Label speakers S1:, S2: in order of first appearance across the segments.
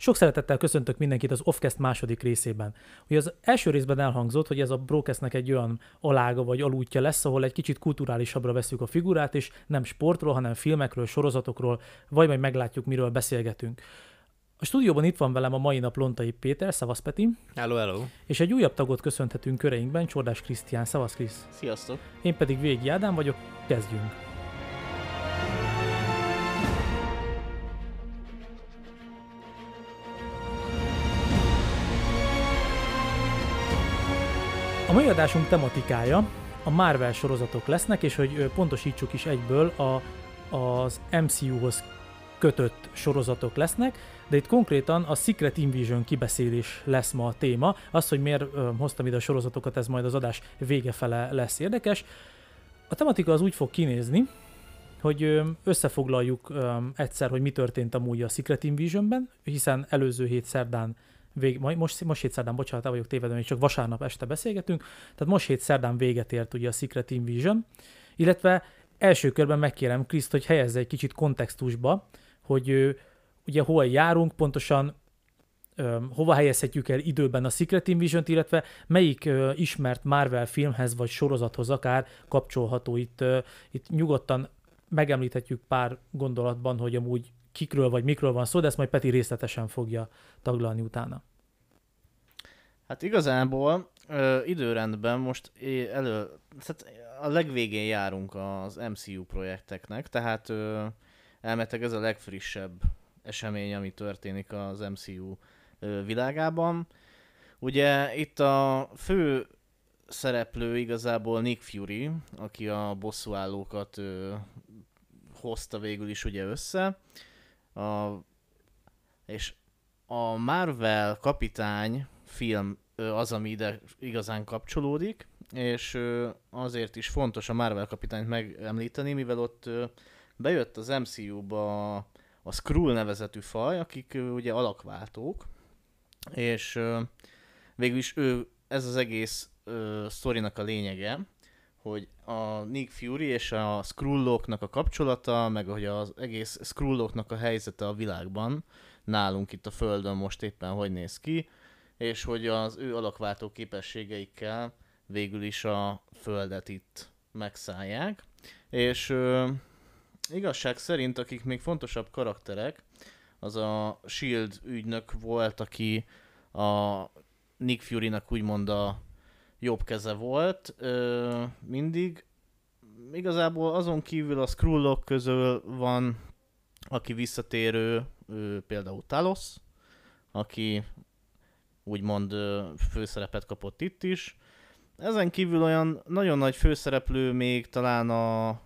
S1: Sok szeretettel köszöntök mindenkit az Offcast második részében. Ugye az első részben elhangzott, hogy ez a Brocastnek egy olyan alága vagy alútja lesz, ahol egy kicsit kulturálisabbra veszük a figurát, és nem sportról, hanem filmekről, sorozatokról, vagy majd meglátjuk, miről beszélgetünk. A stúdióban itt van velem a mai nap Lontai Péter, Szavasz Peti.
S2: Hello, hello.
S1: És egy újabb tagot köszönhetünk köreinkben, Csordás Krisztián, Szavasz Krisz.
S2: Sziasztok.
S1: Én pedig Végi Ádám vagyok, kezdjünk. A mai adásunk tematikája a Marvel sorozatok lesznek, és hogy pontosítsuk is egyből, a, az MCU-hoz kötött sorozatok lesznek, de itt konkrétan a Secret Invasion kibeszélés lesz ma a téma. Az, hogy miért ö, hoztam ide a sorozatokat, ez majd az adás vége fele lesz érdekes. A tematika az úgy fog kinézni, hogy összefoglaljuk egyszer, hogy mi történt amúgy a Secret Invasionben, hiszen előző hét szerdán vég, most, most hét szerdán, bocsánat, el vagyok tévedve, még csak vasárnap este beszélgetünk, tehát most hét szerdán véget ért ugye a Secret Invasion, illetve első körben megkérem Kriszt, hogy helyezze egy kicsit kontextusba, hogy ugye hol járunk, pontosan hova helyezhetjük el időben a Secret Invasion-t, illetve melyik ismert Marvel filmhez vagy sorozathoz akár kapcsolható. Itt, itt nyugodtan megemlíthetjük pár gondolatban, hogy amúgy kikről vagy mikről van szó, de ezt majd Peti részletesen fogja taglalni utána.
S2: Hát igazából ö, időrendben most elő, tehát a legvégén járunk az MCU projekteknek, tehát ö, elmetek ez a legfrissebb esemény, ami történik az MCU ö, világában. Ugye itt a fő szereplő igazából Nick Fury, aki a bosszúállókat ö, hozta végül is ugye össze, a, és a Marvel kapitány film az, ami ide igazán kapcsolódik, és azért is fontos a Marvel kapitányt megemlíteni, mivel ott bejött az MCU-ba a Skrull nevezetű faj, akik ugye alakváltók, és végül is ő, ez az egész sztorinak a lényege, hogy a Nick Fury és a Skrulloknak a kapcsolata, meg hogy az egész Skrulloknak a helyzete a világban, nálunk itt a Földön most éppen hogy néz ki, és hogy az ő alakváltó képességeikkel végül is a Földet itt megszállják. És ö, igazság szerint, akik még fontosabb karakterek, az a S.H.I.E.L.D. ügynök volt, aki a Nick Fury-nak úgymond a jobb keze volt ö, mindig. Igazából azon kívül a Skrullok közül van, aki visszatérő, ő, például Talos, aki úgymond főszerepet kapott itt is. Ezen kívül olyan nagyon nagy főszereplő még talán a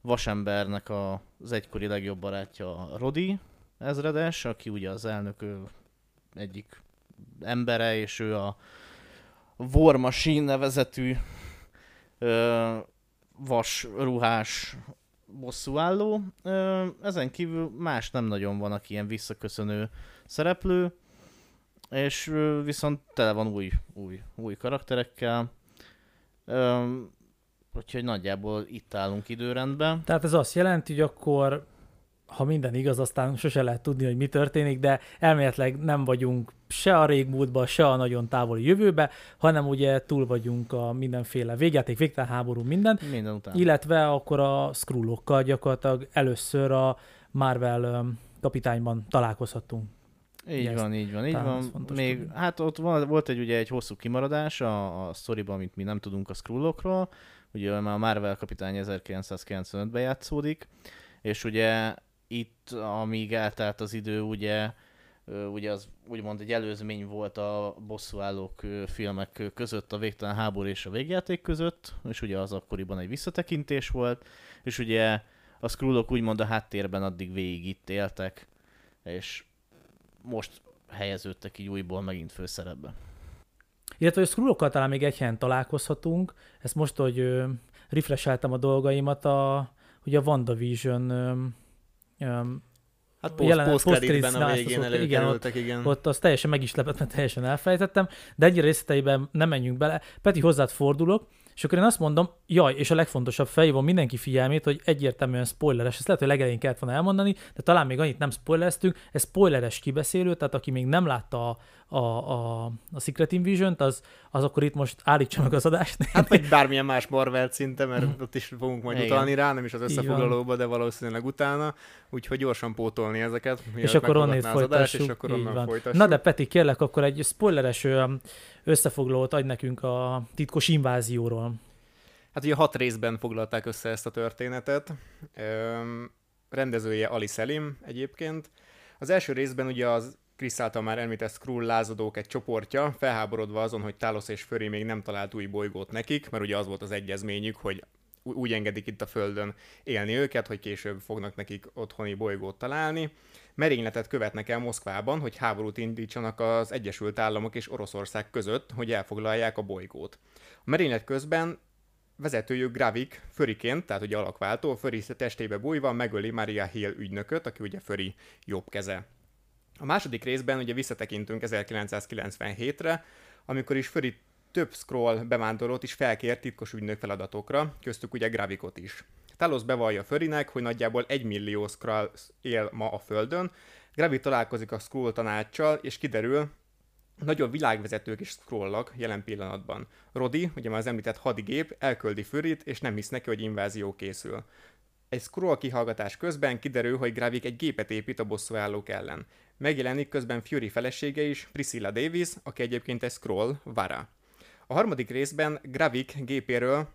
S2: Vasembernek a, az egykori legjobb barátja Rodi ezredes, aki ugye az elnök egyik embere, és ő a War Machine nevezetű ö, vas ruhás bosszúálló. Ö, ezen kívül más nem nagyon van, aki ilyen visszaköszönő szereplő, és viszont tele van új, új, új karakterekkel. Ö, úgyhogy nagyjából itt állunk időrendben.
S1: Tehát ez azt jelenti, hogy akkor ha minden igaz, aztán sose lehet tudni, hogy mi történik, de elméletileg nem vagyunk se a régmúltban, se a nagyon távoli jövőbe, hanem ugye túl vagyunk a mindenféle végjáték, végtelen háború, minden.
S2: Minden után.
S1: Illetve akkor a Skrullokkal gyakorlatilag először a Marvel kapitányban találkozhatunk.
S2: Így Ezt van, így van, így van. Még, tudni. hát ott volt egy ugye egy hosszú kimaradás a, a sztoriban, amit mi nem tudunk a Skrullokról. Ugye már a Marvel kapitány 1995-ben játszódik, és ugye itt, amíg eltelt az idő, ugye, ugye az úgymond egy előzmény volt a bosszúállók filmek között, a Végtelen háború és a végjáték között, és ugye az akkoriban egy visszatekintés volt, és ugye a Skrullok úgymond a háttérben addig végig itt éltek, és most helyeződtek így újból megint főszerepbe.
S1: Illetve a Skrullokkal talán még egy helyen találkozhatunk, ezt most, hogy refresheltem a dolgaimat, a, ugye a WandaVision
S3: Um, Hát post, jelen, post creditben a végén előkerültek,
S1: igen, igen. Ott, ott az teljesen meg is lepett, mert teljesen elfelejtettem, de egyre részleteiben nem menjünk bele. Peti, hozzád fordulok. És akkor én azt mondom, jaj, és a legfontosabb felhívom mindenki figyelmét, hogy egyértelműen spoileres, ezt lehet, hogy legelején kellett volna elmondani, de talán még annyit nem spoilereztünk, ez spoileres kibeszélő, tehát aki még nem látta a, a, a, a Secret Invasion-t, az, az akkor itt most állítsa meg az adást.
S3: Hát vagy bármilyen más Marvel szinte, mert mm. ott is fogunk majd Igen. utalni rá, nem is az összefoglalóba, de valószínűleg utána, úgyhogy gyorsan pótolni ezeket.
S1: És akkor onnét folytassuk. És akkor onnan folytassuk. Na de Peti, kérlek, akkor egy spoileres összefoglalót adj nekünk a titkos invázióról.
S3: Hát ugye hat részben foglalták össze ezt a történetet. Üm, rendezője Ali Selim egyébként. Az első részben ugye az Krisz által már említett Skrull lázadók egy csoportja, felháborodva azon, hogy Talos és Föri még nem talált új bolygót nekik, mert ugye az volt az egyezményük, hogy úgy engedik itt a Földön élni őket, hogy később fognak nekik otthoni bolygót találni. Merényletet követnek el Moszkvában, hogy háborút indítsanak az Egyesült Államok és Oroszország között, hogy elfoglalják a bolygót. A merénylet közben vezetőjük Gravik Föriként, tehát ugye alakváltó, Föri testébe bújva megöli Maria Hill ügynököt, aki ugye Föri jobb keze. A második részben ugye visszatekintünk 1997-re, amikor is Föri több scroll bevándorlót is felkért titkos ügynök feladatokra, köztük ugye Gravikot is. Talos bevallja Förinek, hogy nagyjából egy millió scroll él ma a Földön, Gravik találkozik a scroll tanácssal, és kiderül, nagyobb világvezetők is scrollak jelen pillanatban. Rodi, ugye már az említett hadigép, elküldi Förit, és nem hisz neki, hogy invázió készül. Egy scroll kihallgatás közben kiderül, hogy Gravik egy gépet épít a bosszúállók ellen. Megjelenik közben Fury felesége is, Priscilla Davis, aki egyébként egy scroll, Vara. A harmadik részben Gravik gépéről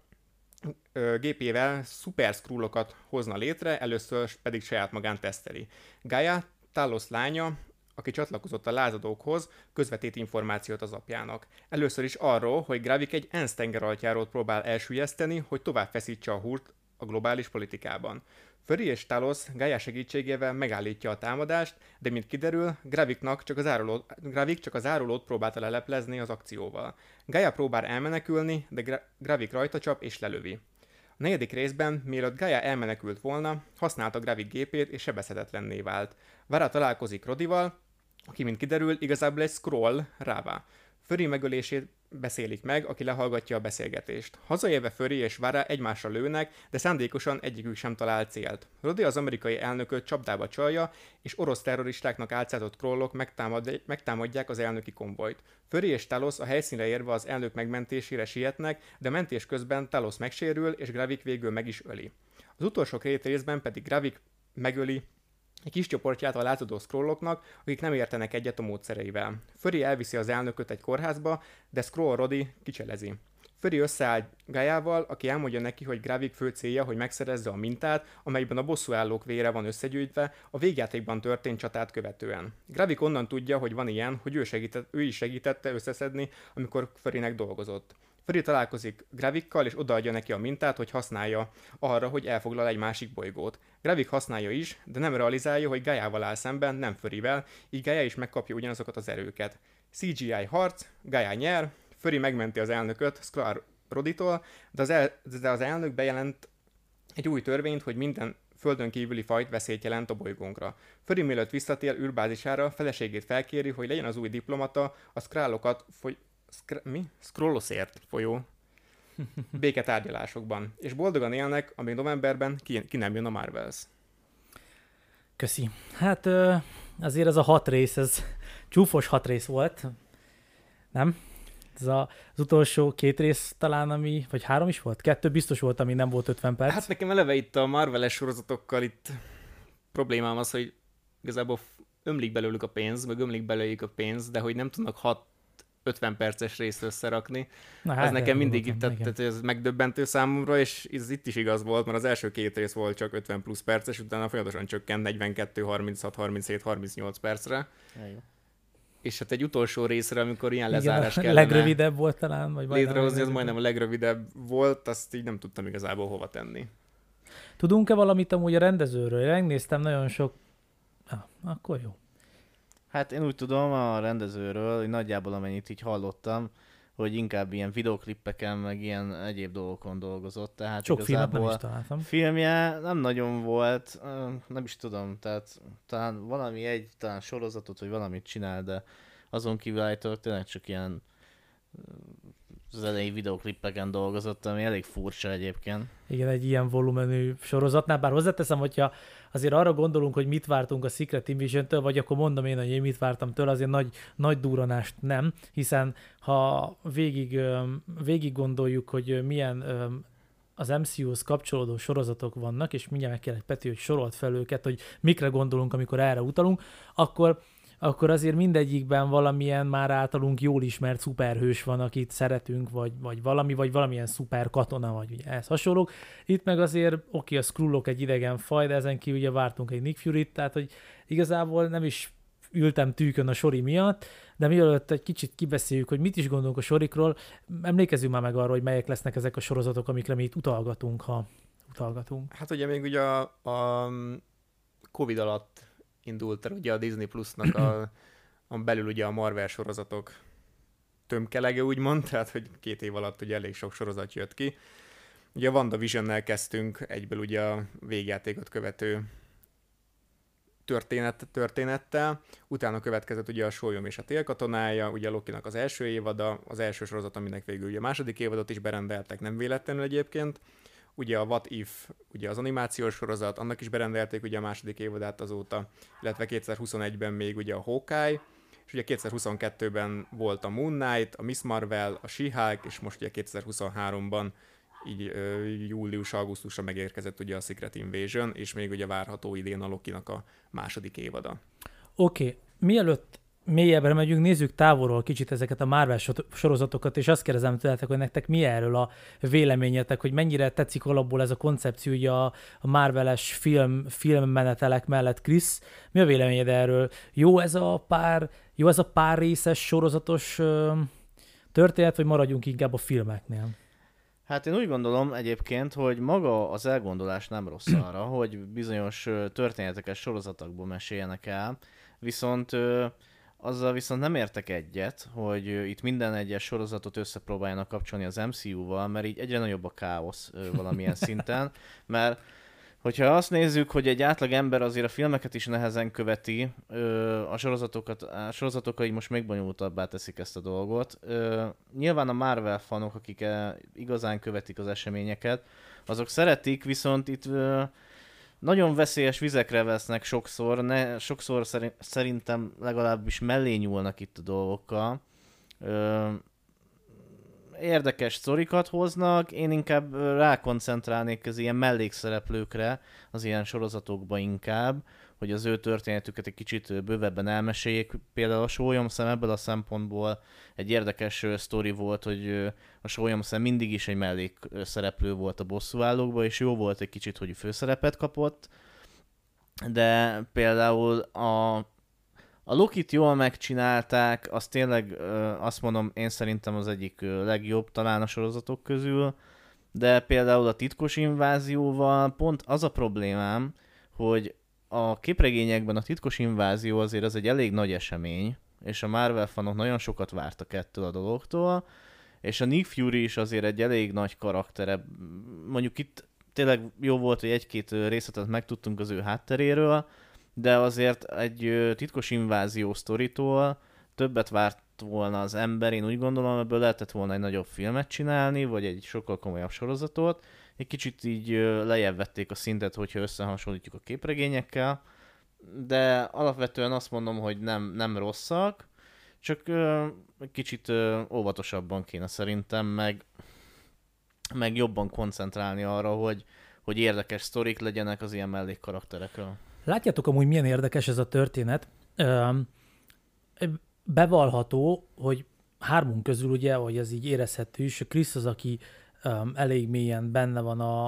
S3: gépével szuper scrollokat hozna létre, először pedig saját magán teszteli. Gaia, Talos lánya, aki csatlakozott a lázadókhoz, közvetít információt az apjának. Először is arról, hogy Gravik egy ENSZ tengeraltjárót próbál elsüllyeszteni, hogy tovább feszítse a húrt a globális politikában. Föri és Talos Gaia segítségével megállítja a támadást, de mint kiderül, Graviknak csak az árulót, Gravik csak az árulót próbálta leleplezni az akcióval. Gaia próbál elmenekülni, de Gra- Gravik rajta csap és lelövi. A negyedik részben, mielőtt Gaia elmenekült volna, használta Gravik gépét és sebezhetetlenné vált. Vara találkozik Rodival, aki, mint kiderül, igazából egy scroll rává. Föri megölését beszélik meg, aki lehallgatja a beszélgetést. Hazaérve Föri és Vara egymásra lőnek, de szándékosan egyikük sem talál célt. Rodi az amerikai elnököt csapdába csalja, és orosz terroristáknak álcázott krollok megtámad, megtámadják az elnöki konvojt. Föri és Talos a helyszínre érve az elnök megmentésére sietnek, de mentés közben Talos megsérül, és Gravik végül meg is öli. Az utolsó két részben pedig Gravik megöli egy kis csoportját a lázadó scrolloknak, akik nem értenek egyet a módszereivel. Föri elviszi az elnököt egy kórházba, de Scroll Rodi kicselezi. Föri összeáll Gájával, aki elmondja neki, hogy Gravik fő célja, hogy megszerezze a mintát, amelyben a bosszúállók vére van összegyűjtve, a végjátékban történt csatát követően. Gravik onnan tudja, hogy van ilyen, hogy ő, segített, ő is segítette összeszedni, amikor Förinek dolgozott. Freddy találkozik Gravikkal, és odaadja neki a mintát, hogy használja arra, hogy elfoglal egy másik bolygót. Gravik használja is, de nem realizálja, hogy Gaia-val áll szemben, nem Förivel, így Gaia is megkapja ugyanazokat az erőket. CGI harc, Gaia nyer, Föri megmenti az elnököt Sklar Roditól, de az, el, de az elnök bejelent egy új törvényt, hogy minden földön kívüli fajt veszélyt jelent a bolygónkra. Föri mielőtt visszatér űrbázisára, feleségét felkéri, hogy legyen az új diplomata, a skrálokat foly- Skr- mi? Scrollosért folyó béketárgyalásokban, és boldogan élnek, amíg novemberben ki, ki nem jön a Marvels.
S1: Köszi. Hát azért ez a hat rész, ez csúfos hat rész volt, nem? Ez a, az utolsó két rész talán, ami, vagy három is volt? Kettő biztos volt, ami nem volt 50 perc.
S3: Hát nekem eleve itt a Marvel-es sorozatokkal itt problémám az, hogy igazából ömlik belőlük a pénz, meg ömlik belőlük a pénz, de hogy nem tudnak hat 50 perces részt összerakni. Na, hát, ez nekem mindig itt, tehát, tehát ez megdöbbentő számomra, és ez itt is igaz volt, mert az első két rész volt csak 50 plusz perces, utána folyamatosan csökkent 42, 36, 37, 38 percre. És hát egy utolsó részre, amikor ilyen lezárás
S1: Igen, kellene legrövidebb volt talán, vagy
S3: létrehozni, az majdnem a legrövidebb volt, azt így nem tudtam igazából hova tenni.
S1: Tudunk-e valamit amúgy a rendezőről? Én megnéztem nagyon sok... Ah, akkor jó.
S2: Hát én úgy tudom a rendezőről, hogy nagyjából amennyit így hallottam, hogy inkább ilyen videoklippeken, meg ilyen egyéb dolgokon dolgozott. Tehát
S1: Sok filmet nem is találtam.
S2: Filmje nem nagyon volt, nem is tudom, tehát talán valami egy, talán sorozatot, vagy valamit csinál, de azon kívül állítólag tényleg csak ilyen az elejé videoklippeken dolgozott, ami elég furcsa egyébként.
S1: Igen, egy ilyen volumenű sorozatnál, bár hozzáteszem, hogyha azért arra gondolunk, hogy mit vártunk a Secret Invasion-től, vagy akkor mondom én, hogy én mit vártam tőle, azért nagy, nagy duranást nem, hiszen ha végig, végig gondoljuk, hogy milyen az MCU-hoz kapcsolódó sorozatok vannak, és mindjárt megkérlek Peti, hogy sorolt fel őket, hogy mikre gondolunk, amikor erre utalunk, akkor akkor azért mindegyikben valamilyen már általunk jól ismert szuperhős van, akit szeretünk, vagy, vagy valami, vagy valamilyen szuper katona, vagy ugye ez hasonlók. Itt meg azért, oké, a Skrullok egy idegen faj, de ezen kívül ugye vártunk egy Nick Fury-t, tehát hogy igazából nem is ültem tűkön a sori miatt, de mielőtt egy kicsit kibeszéljük, hogy mit is gondolunk a sorikról, emlékezzünk már meg arra, hogy melyek lesznek ezek a sorozatok, amikre mi itt utalgatunk, ha utalgatunk.
S3: Hát ugye még ugye a, a Covid alatt indult el ugye a Disney Plusnak a, a belül ugye a Marvel sorozatok tömkelege úgymond, tehát hogy két év alatt ugye elég sok sorozat jött ki. Ugye a WandaVision-nel kezdtünk egyből ugye a végjátékot követő történet, történettel, utána következett ugye a Sólyom és a Télkatonája, ugye a Lokinak az első évada, az első sorozat, aminek végül ugye a második évadot is berendeltek, nem véletlenül egyébként, ugye a What If, ugye az animációs sorozat, annak is berendelték ugye a második évadát azóta, illetve 2021-ben még ugye a Hawkeye, és ugye 2022-ben volt a Moon Knight, a Miss Marvel, a She-Hulk, és most ugye 2023-ban így július-augusztusra megérkezett ugye a Secret Invasion, és még ugye várható idén a Loki-nak a második évada.
S1: Oké, okay. mielőtt mélyebbre megyünk, nézzük távolról kicsit ezeket a Marvel sorozatokat, és azt kérdezem tőletek, hogy nektek mi erről a véleményetek, hogy mennyire tetszik alapból ez a koncepció, ugye a, a Marveles film, filmmenetelek mellett. Krisz, mi a véleményed erről? Jó ez a pár, jó ez a pár részes sorozatos ö, történet, vagy maradjunk inkább a filmeknél?
S2: Hát én úgy gondolom egyébként, hogy maga az elgondolás nem rossz arra, hogy bizonyos történeteket sorozatokból meséljenek el, viszont azzal viszont nem értek egyet, hogy itt minden egyes sorozatot összepróbáljanak kapcsolni az MCU-val, mert így egyre nagyobb a káosz valamilyen szinten, mert hogyha azt nézzük, hogy egy átlag ember azért a filmeket is nehezen követi, a sorozatokat, a sorozatokkal így most még bonyolultabbá teszik ezt a dolgot. Nyilván a Marvel fanok, akik igazán követik az eseményeket, azok szeretik, viszont itt nagyon veszélyes vizekre vesznek sokszor, ne, sokszor szerintem legalábbis mellé nyúlnak itt a dolgokkal. Ö, érdekes sztorikat hoznak, én inkább rákoncentrálnék az ilyen mellékszereplőkre, az ilyen sorozatokba inkább, hogy az ő történetüket egy kicsit bővebben elmeséljék. Például a Sólyomszem ebből a szempontból egy érdekes sztori volt, hogy a Sólyomszem mindig is egy mellékszereplő volt a bosszúállókban, és jó volt egy kicsit, hogy főszerepet kapott, de például a a Lokit jól megcsinálták, az tényleg azt mondom, én szerintem az egyik legjobb talán a sorozatok közül, de például a titkos invázióval pont az a problémám, hogy a képregényekben a titkos invázió azért az egy elég nagy esemény, és a Marvel fanok nagyon sokat vártak ettől a dologtól, és a Nick Fury is azért egy elég nagy karaktere. Mondjuk itt tényleg jó volt, hogy egy-két részletet megtudtunk az ő hátteréről, de azért egy titkos invázió sztoritól többet várt volna az ember, én úgy gondolom, ebből lehetett volna egy nagyobb filmet csinálni, vagy egy sokkal komolyabb sorozatot, egy kicsit így lejjebb vették a szintet, hogyha összehasonlítjuk a képregényekkel, de alapvetően azt mondom, hogy nem, nem rosszak, csak egy kicsit óvatosabban kéne szerintem, meg, meg jobban koncentrálni arra, hogy, hogy érdekes sztorik legyenek az ilyen mellékkarakterekről.
S1: Látjátok amúgy milyen érdekes ez a történet. Ö, bevallható, hogy hármunk közül ugye, hogy ez így érezhető is, Krisz az, aki um, elég mélyen benne van a,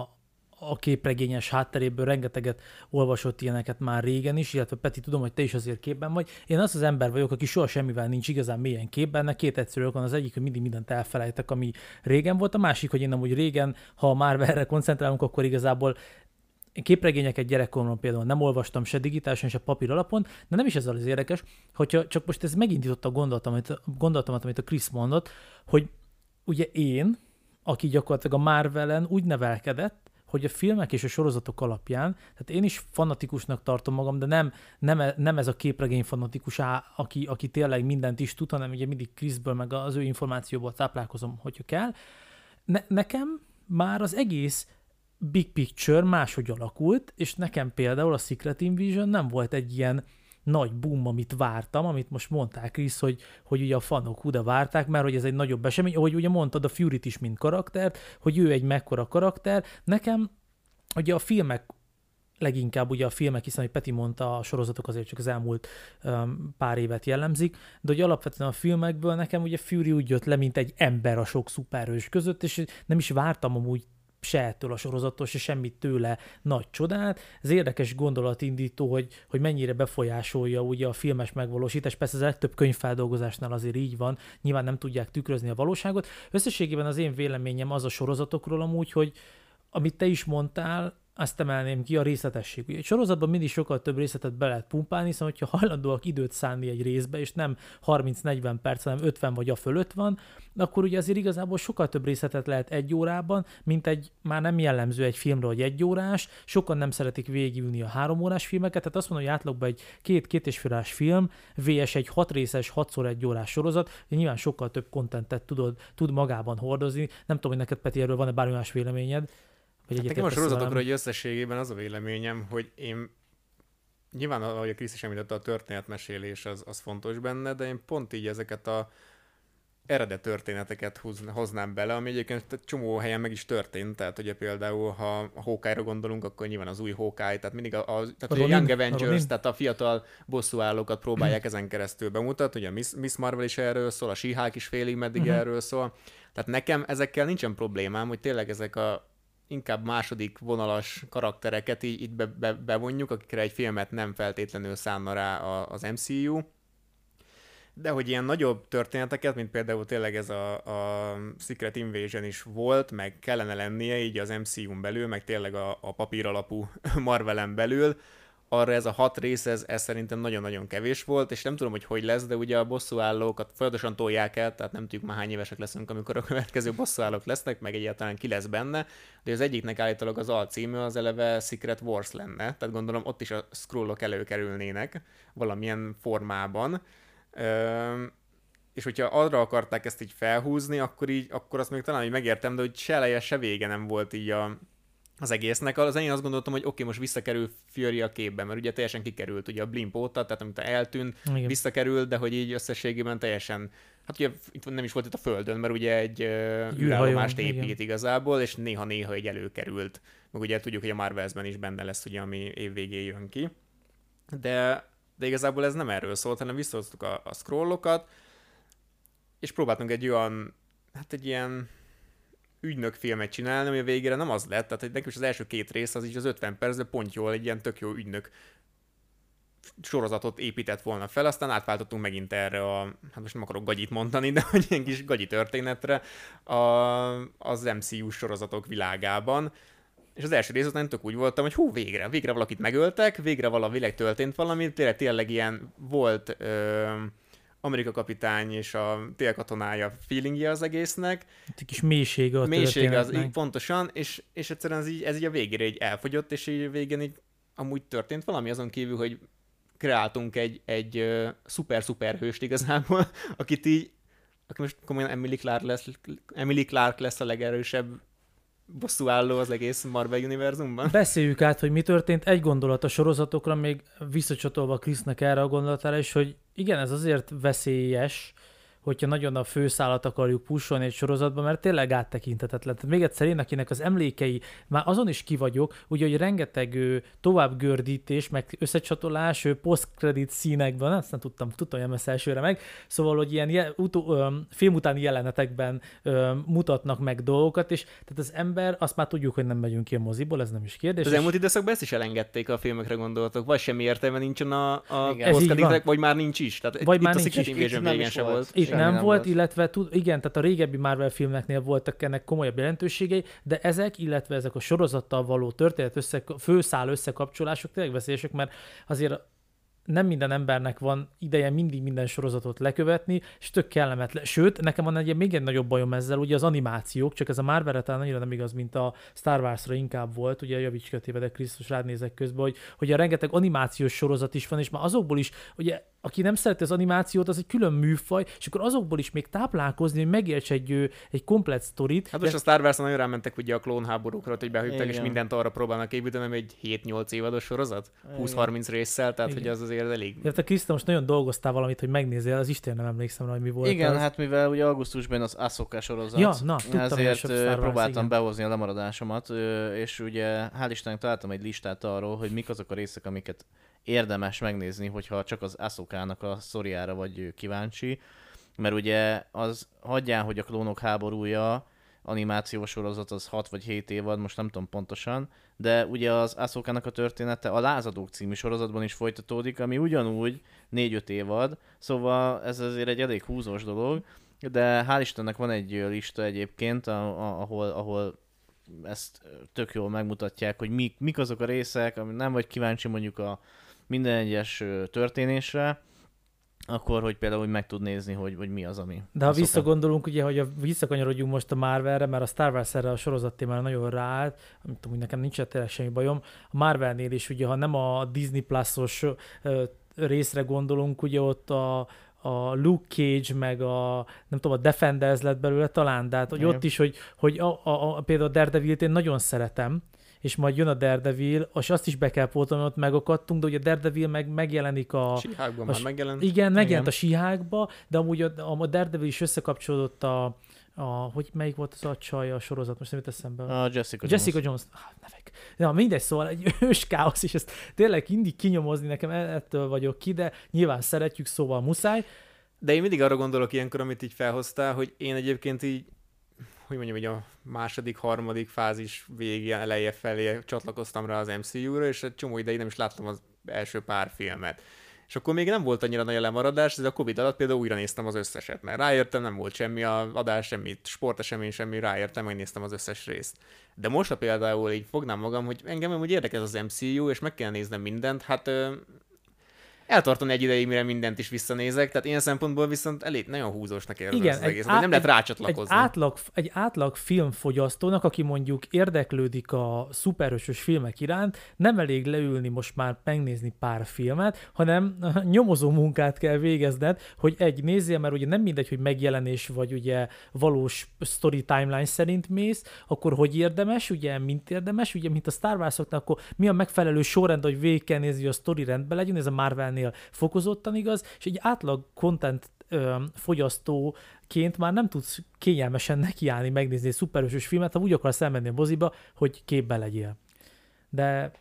S1: a képregényes hátteréből rengeteget olvasott ilyeneket már régen is, illetve Peti, tudom, hogy te is azért képben vagy. Én az az ember vagyok, aki soha semmivel nincs igazán mélyen képben, Ennek két egyszerű van. Az egyik, hogy mindig mindent elfelejtek, ami régen volt, a másik, hogy én amúgy régen, ha már erre koncentrálunk, akkor igazából én képregényeket gyerekkoromban például nem olvastam se digitálisan, se papír alapon, de nem is ez az érdekes, hogyha csak most ez megindította a gondolatomat, amit a Krisz mondott, hogy ugye én, aki gyakorlatilag a Marvelen úgy nevelkedett, hogy a filmek és a sorozatok alapján, tehát én is fanatikusnak tartom magam, de nem, nem, e, nem ez a képregény fanatikus, á, aki, aki tényleg mindent is tud, hanem ugye mindig Kriszből, meg az ő információból táplálkozom, hogyha kell. Ne, nekem már az egész big picture máshogy alakult, és nekem például a Secret Invasion nem volt egy ilyen nagy boom, amit vártam, amit most mondták is, hogy, hogy ugye a fanok oda várták, mert hogy ez egy nagyobb esemény, ahogy ugye mondtad a fury is, mint karaktert, hogy ő egy mekkora karakter. Nekem ugye a filmek leginkább ugye a filmek, hiszen, hogy Peti mondta, a sorozatok azért csak az elmúlt um, pár évet jellemzik, de hogy alapvetően a filmekből nekem ugye Fury úgy jött le, mint egy ember a sok szuperhős között, és nem is vártam amúgy se ettől a sorozattól, se semmit tőle nagy csodát. Ez érdekes gondolatindító, hogy, hogy mennyire befolyásolja ugye a filmes megvalósítás. Persze ez a legtöbb könyvfeldolgozásnál azért így van, nyilván nem tudják tükrözni a valóságot. Összességében az én véleményem az a sorozatokról amúgy, hogy amit te is mondtál, azt emelném ki a részletesség. Egy sorozatban mindig sokkal több részletet be lehet pumpálni, hiszen hogyha hajlandóak időt szánni egy részbe, és nem 30-40 perc, hanem 50 vagy a fölött van, akkor ugye azért igazából sokkal több részletet lehet egy órában, mint egy már nem jellemző egy filmre, hogy egy órás, sokan nem szeretik végigülni a három órás filmeket, tehát azt mondom, hogy átlagban egy két-két és fél film, VS egy hat részes, hatszor egy órás sorozat, nyilván sokkal több kontentet tudod, tud magában hordozni. Nem tudom, hogy neked Peti erről van-e bármi más véleményed?
S3: Vagy hát nekem a sorozatokra hogy összességében az a véleményem, hogy én nyilván, ahogy a Krisz is említette, a történetmesélés az, az fontos benne, de én pont így ezeket a eredet történeteket hoznám bele, ami egyébként egy csomó helyen meg is történt, tehát ugye például, ha a Hawkeye-ra gondolunk, akkor nyilván az új Hawkeye, tehát mindig a, a, tehát a, a Young Avengers, a tehát a fiatal bosszúállókat próbálják ezen keresztül bemutatni, ugye Miss, Miss Marvel is erről szól, a she is félig meddig uh-huh. erről szól, tehát nekem ezekkel nincsen problémám, hogy tényleg ezek a inkább második vonalas karaktereket így, így be, be, bevonjuk, akikre egy filmet nem feltétlenül szánna rá az MCU, de hogy ilyen nagyobb történeteket, mint például tényleg ez a, a Secret Invasion is volt, meg kellene lennie így az MCU-n belül, meg tényleg a, a papír alapú Marvelen belül, arra ez a hat rész, ez, ez szerintem nagyon-nagyon kevés volt, és nem tudom, hogy hogy lesz, de ugye a bosszúállókat folyamatosan tolják el, tehát nem tudjuk már hány évesek leszünk, amikor a következő bosszúállók lesznek, meg egyáltalán ki lesz benne, de az egyiknek állítólag az alcímű az eleve Secret Wars lenne, tehát gondolom ott is a scrollok előkerülnének valamilyen formában. Üm, és hogyha arra akarták ezt így felhúzni, akkor így, akkor azt még talán így megértem, de hogy se eleje, se vége nem volt így a, az egésznek. Az én azt gondoltam, hogy oké, okay, most visszakerül Fury a képbe, mert ugye teljesen kikerült ugye a blimp óta, tehát amit eltűnt, Igen. visszakerült, de hogy így összességében teljesen, hát ugye itt nem is volt itt a földön, mert ugye egy űrállomást épít Igen. igazából, és néha-néha egy előkerült. Meg ugye tudjuk, hogy a Marvelsben is benne lesz, ugye, ami év végén jön ki. De, de igazából ez nem erről szólt, hanem visszahoztuk a, a scrollokat, és próbáltunk egy olyan, hát egy ilyen ügynök filmet csinálni, ami a végére nem az lett, tehát nekem is az első két rész az így az 50 percben pont jól egy ilyen tök jó ügynök sorozatot épített volna fel, aztán átváltottunk megint erre a, hát most nem akarok gagyit mondani, de hogy ilyen kis gagyi történetre a, az MCU sorozatok világában. És az első rész után tök úgy voltam, hogy hú, végre, végre valakit megöltek, végre valavileg történt valami, tényleg, tényleg ilyen volt ö, Amerika kapitány és a télkatonája feelingje az egésznek.
S1: Egy kis mélysége a
S3: Mélysége az, így pontosan, és, és egyszerűen ez így, ez így a végére így elfogyott, és így végén így amúgy történt valami azon kívül, hogy kreáltunk egy, egy uh, szuper-szuper hőst igazából, akit így, aki most komolyan Emily Clark lesz, Emily Clark lesz a legerősebb bosszúálló az egész Marvel univerzumban?
S1: Beszéljük át, hogy mi történt. Egy gondolat a sorozatokra, még visszacsatolva Krisznek erre a gondolatára is, hogy igen, ez azért veszélyes, hogyha nagyon a főszálat akarjuk pusolni egy sorozatban, mert tényleg áttekintetetlen. Tehát még egyszer én, akinek az emlékei, már azon is ki vagyok, ugye, hogy rengeteg tovább gördítés, meg összecsatolás, post-credit színekben, ezt nem tudtam, tudtam, hogy elsőre meg, szóval, hogy ilyen je, utó, ö, film utáni jelenetekben ö, mutatnak meg dolgokat, és tehát az ember, azt már tudjuk, hogy nem megyünk ki a moziból, ez nem is kérdés.
S3: Az elmúlt időszakban ezt is elengedték a filmekre gondoltok, vagy semmi értelme nincsen a, a post vagy már nincs is. Tehát
S1: vagy
S3: itt
S1: már
S3: a
S1: nincs is.
S3: Itt sem volt.
S1: Itt nem, nem volt, volt, illetve tud, igen, tehát a régebbi Marvel filmeknél voltak ennek komolyabb jelentőségei, de ezek, illetve ezek a sorozattal való történet össze, főszál összekapcsolások tényleg veszélyesek, mert azért nem minden embernek van ideje mindig minden sorozatot lekövetni, és tök kellemetlen. Sőt, nekem van egy még egy nagyobb bajom ezzel, ugye az animációk, csak ez a Marvel talán annyira nem igaz, mint a Star Wars-ra inkább volt, ugye javíts kötébe, de Krisztus rád nézek közben, hogy, hogy a rengeteg animációs sorozat is van, és már azokból is, ugye aki nem szereti az animációt, az egy külön műfaj, és akkor azokból is még táplálkozni, hogy megérts egy, egy komplet sztorit.
S3: Hát most de... a Star Wars nagyon rámentek ugye a klónháborúkra, hogy behívták, és mindent arra próbálnak építeni, ami egy 7-8 évados sorozat, 20-30 résszel, tehát Igen. hogy az azért elég.
S1: Ja, te Kriszta most nagyon dolgoztál valamit, hogy megnézzél, az Isten nem emlékszem rá, hogy mi volt.
S2: Igen,
S1: az.
S2: hát mivel ugye augusztusban az Asoka sorozat,
S1: ja, na, tudtam,
S2: ezért Wars, próbáltam igen. behozni a lemaradásomat, és ugye hál' Istennek találtam egy listát arról, hogy mik azok a részek, amiket érdemes megnézni, hogyha csak az Asokának a szoriára vagy kíváncsi, mert ugye az hagyján, hogy a klónok háborúja animációs sorozat az 6 vagy 7 évad, most nem tudom pontosan, de ugye az Asokának a története a Lázadók című sorozatban is folytatódik, ami ugyanúgy 4-5 évad, szóval ez azért egy elég húzós dolog, de hál' Istennek van egy lista egyébként, ahol, ahol ezt tök jól megmutatják, hogy mik, mik azok a részek, ami nem vagy kíváncsi mondjuk a minden egyes történésre, akkor, hogy például hogy meg tud nézni, hogy, hogy mi az, ami.
S1: De ha visszagondolunk, ugye, hogy a, visszakanyarodjunk most a Marvelre, mert a Star Wars erre a sorozat témára nagyon ráállt, nem tudom, hogy nekem nincs tényleg semmi bajom. A Marvelnél is, ugye, ha nem a Disney Plus-os részre gondolunk, ugye ott a, a Luke Cage, meg a, nem tudom, a Defenders lett belőle talán, de hát, hogy ott is, hogy, hogy a, a, a, például a Daredevil-t én nagyon szeretem, és majd jön a Daredevil, és azt is be kell pótolni, ott megakadtunk, de ugye a Daredevil meg megjelenik a...
S3: Síhákban a, már megjelent.
S1: Igen, megjelent igen. a síhákba, de amúgy a, a Daredevil is összekapcsolódott a, a, hogy melyik volt az a csaj a sorozat, most nem jut eszembe.
S2: A Jessica Jones.
S1: Jessica Jones. Ah, nevek. Na, mindegy, szóval egy ős káosz, és ezt tényleg mindig kinyomozni, nekem e- ettől vagyok ki, de nyilván szeretjük, szóval muszáj.
S3: De én mindig arra gondolok ilyenkor, amit így felhoztál, hogy én egyébként így hogy mondjam, hogy a második, harmadik fázis végén eleje felé csatlakoztam rá az MCU-ra, és egy csomó ideig nem is láttam az első pár filmet. És akkor még nem volt annyira nagy a lemaradás, de a Covid alatt például újra néztem az összeset, mert ráértem, nem volt semmi a adás, semmi sportesemény, semmi, ráértem, megnéztem az összes részt. De most, ha például így fognám magam, hogy engem úgy érdekel az MCU, és meg kell néznem mindent, hát eltartani egy ideig, mire mindent is visszanézek, tehát ilyen szempontból viszont elég nagyon húzósnak érzem Igen, az egész, át, nem lehet rácsatlakozni.
S1: Egy átlag, egy átlag filmfogyasztónak, aki mondjuk érdeklődik a szuperhősös filmek iránt, nem elég leülni most már megnézni pár filmet, hanem nyomozó munkát kell végezned, hogy egy nézzél, mert ugye nem mindegy, hogy megjelenés vagy ugye valós story timeline szerint mész, akkor hogy érdemes, ugye mint érdemes, ugye mint a Star wars akkor mi a megfelelő sorrend, hogy végig kell nézni, hogy a story rendben legyen, ez a Marvel ennél fokozottan igaz, és egy átlag content ö, fogyasztóként már nem tudsz kényelmesen nekiállni, megnézni egy szuperhősös filmet, ha úgy akarsz elmenni a moziba, hogy képbe legyél. De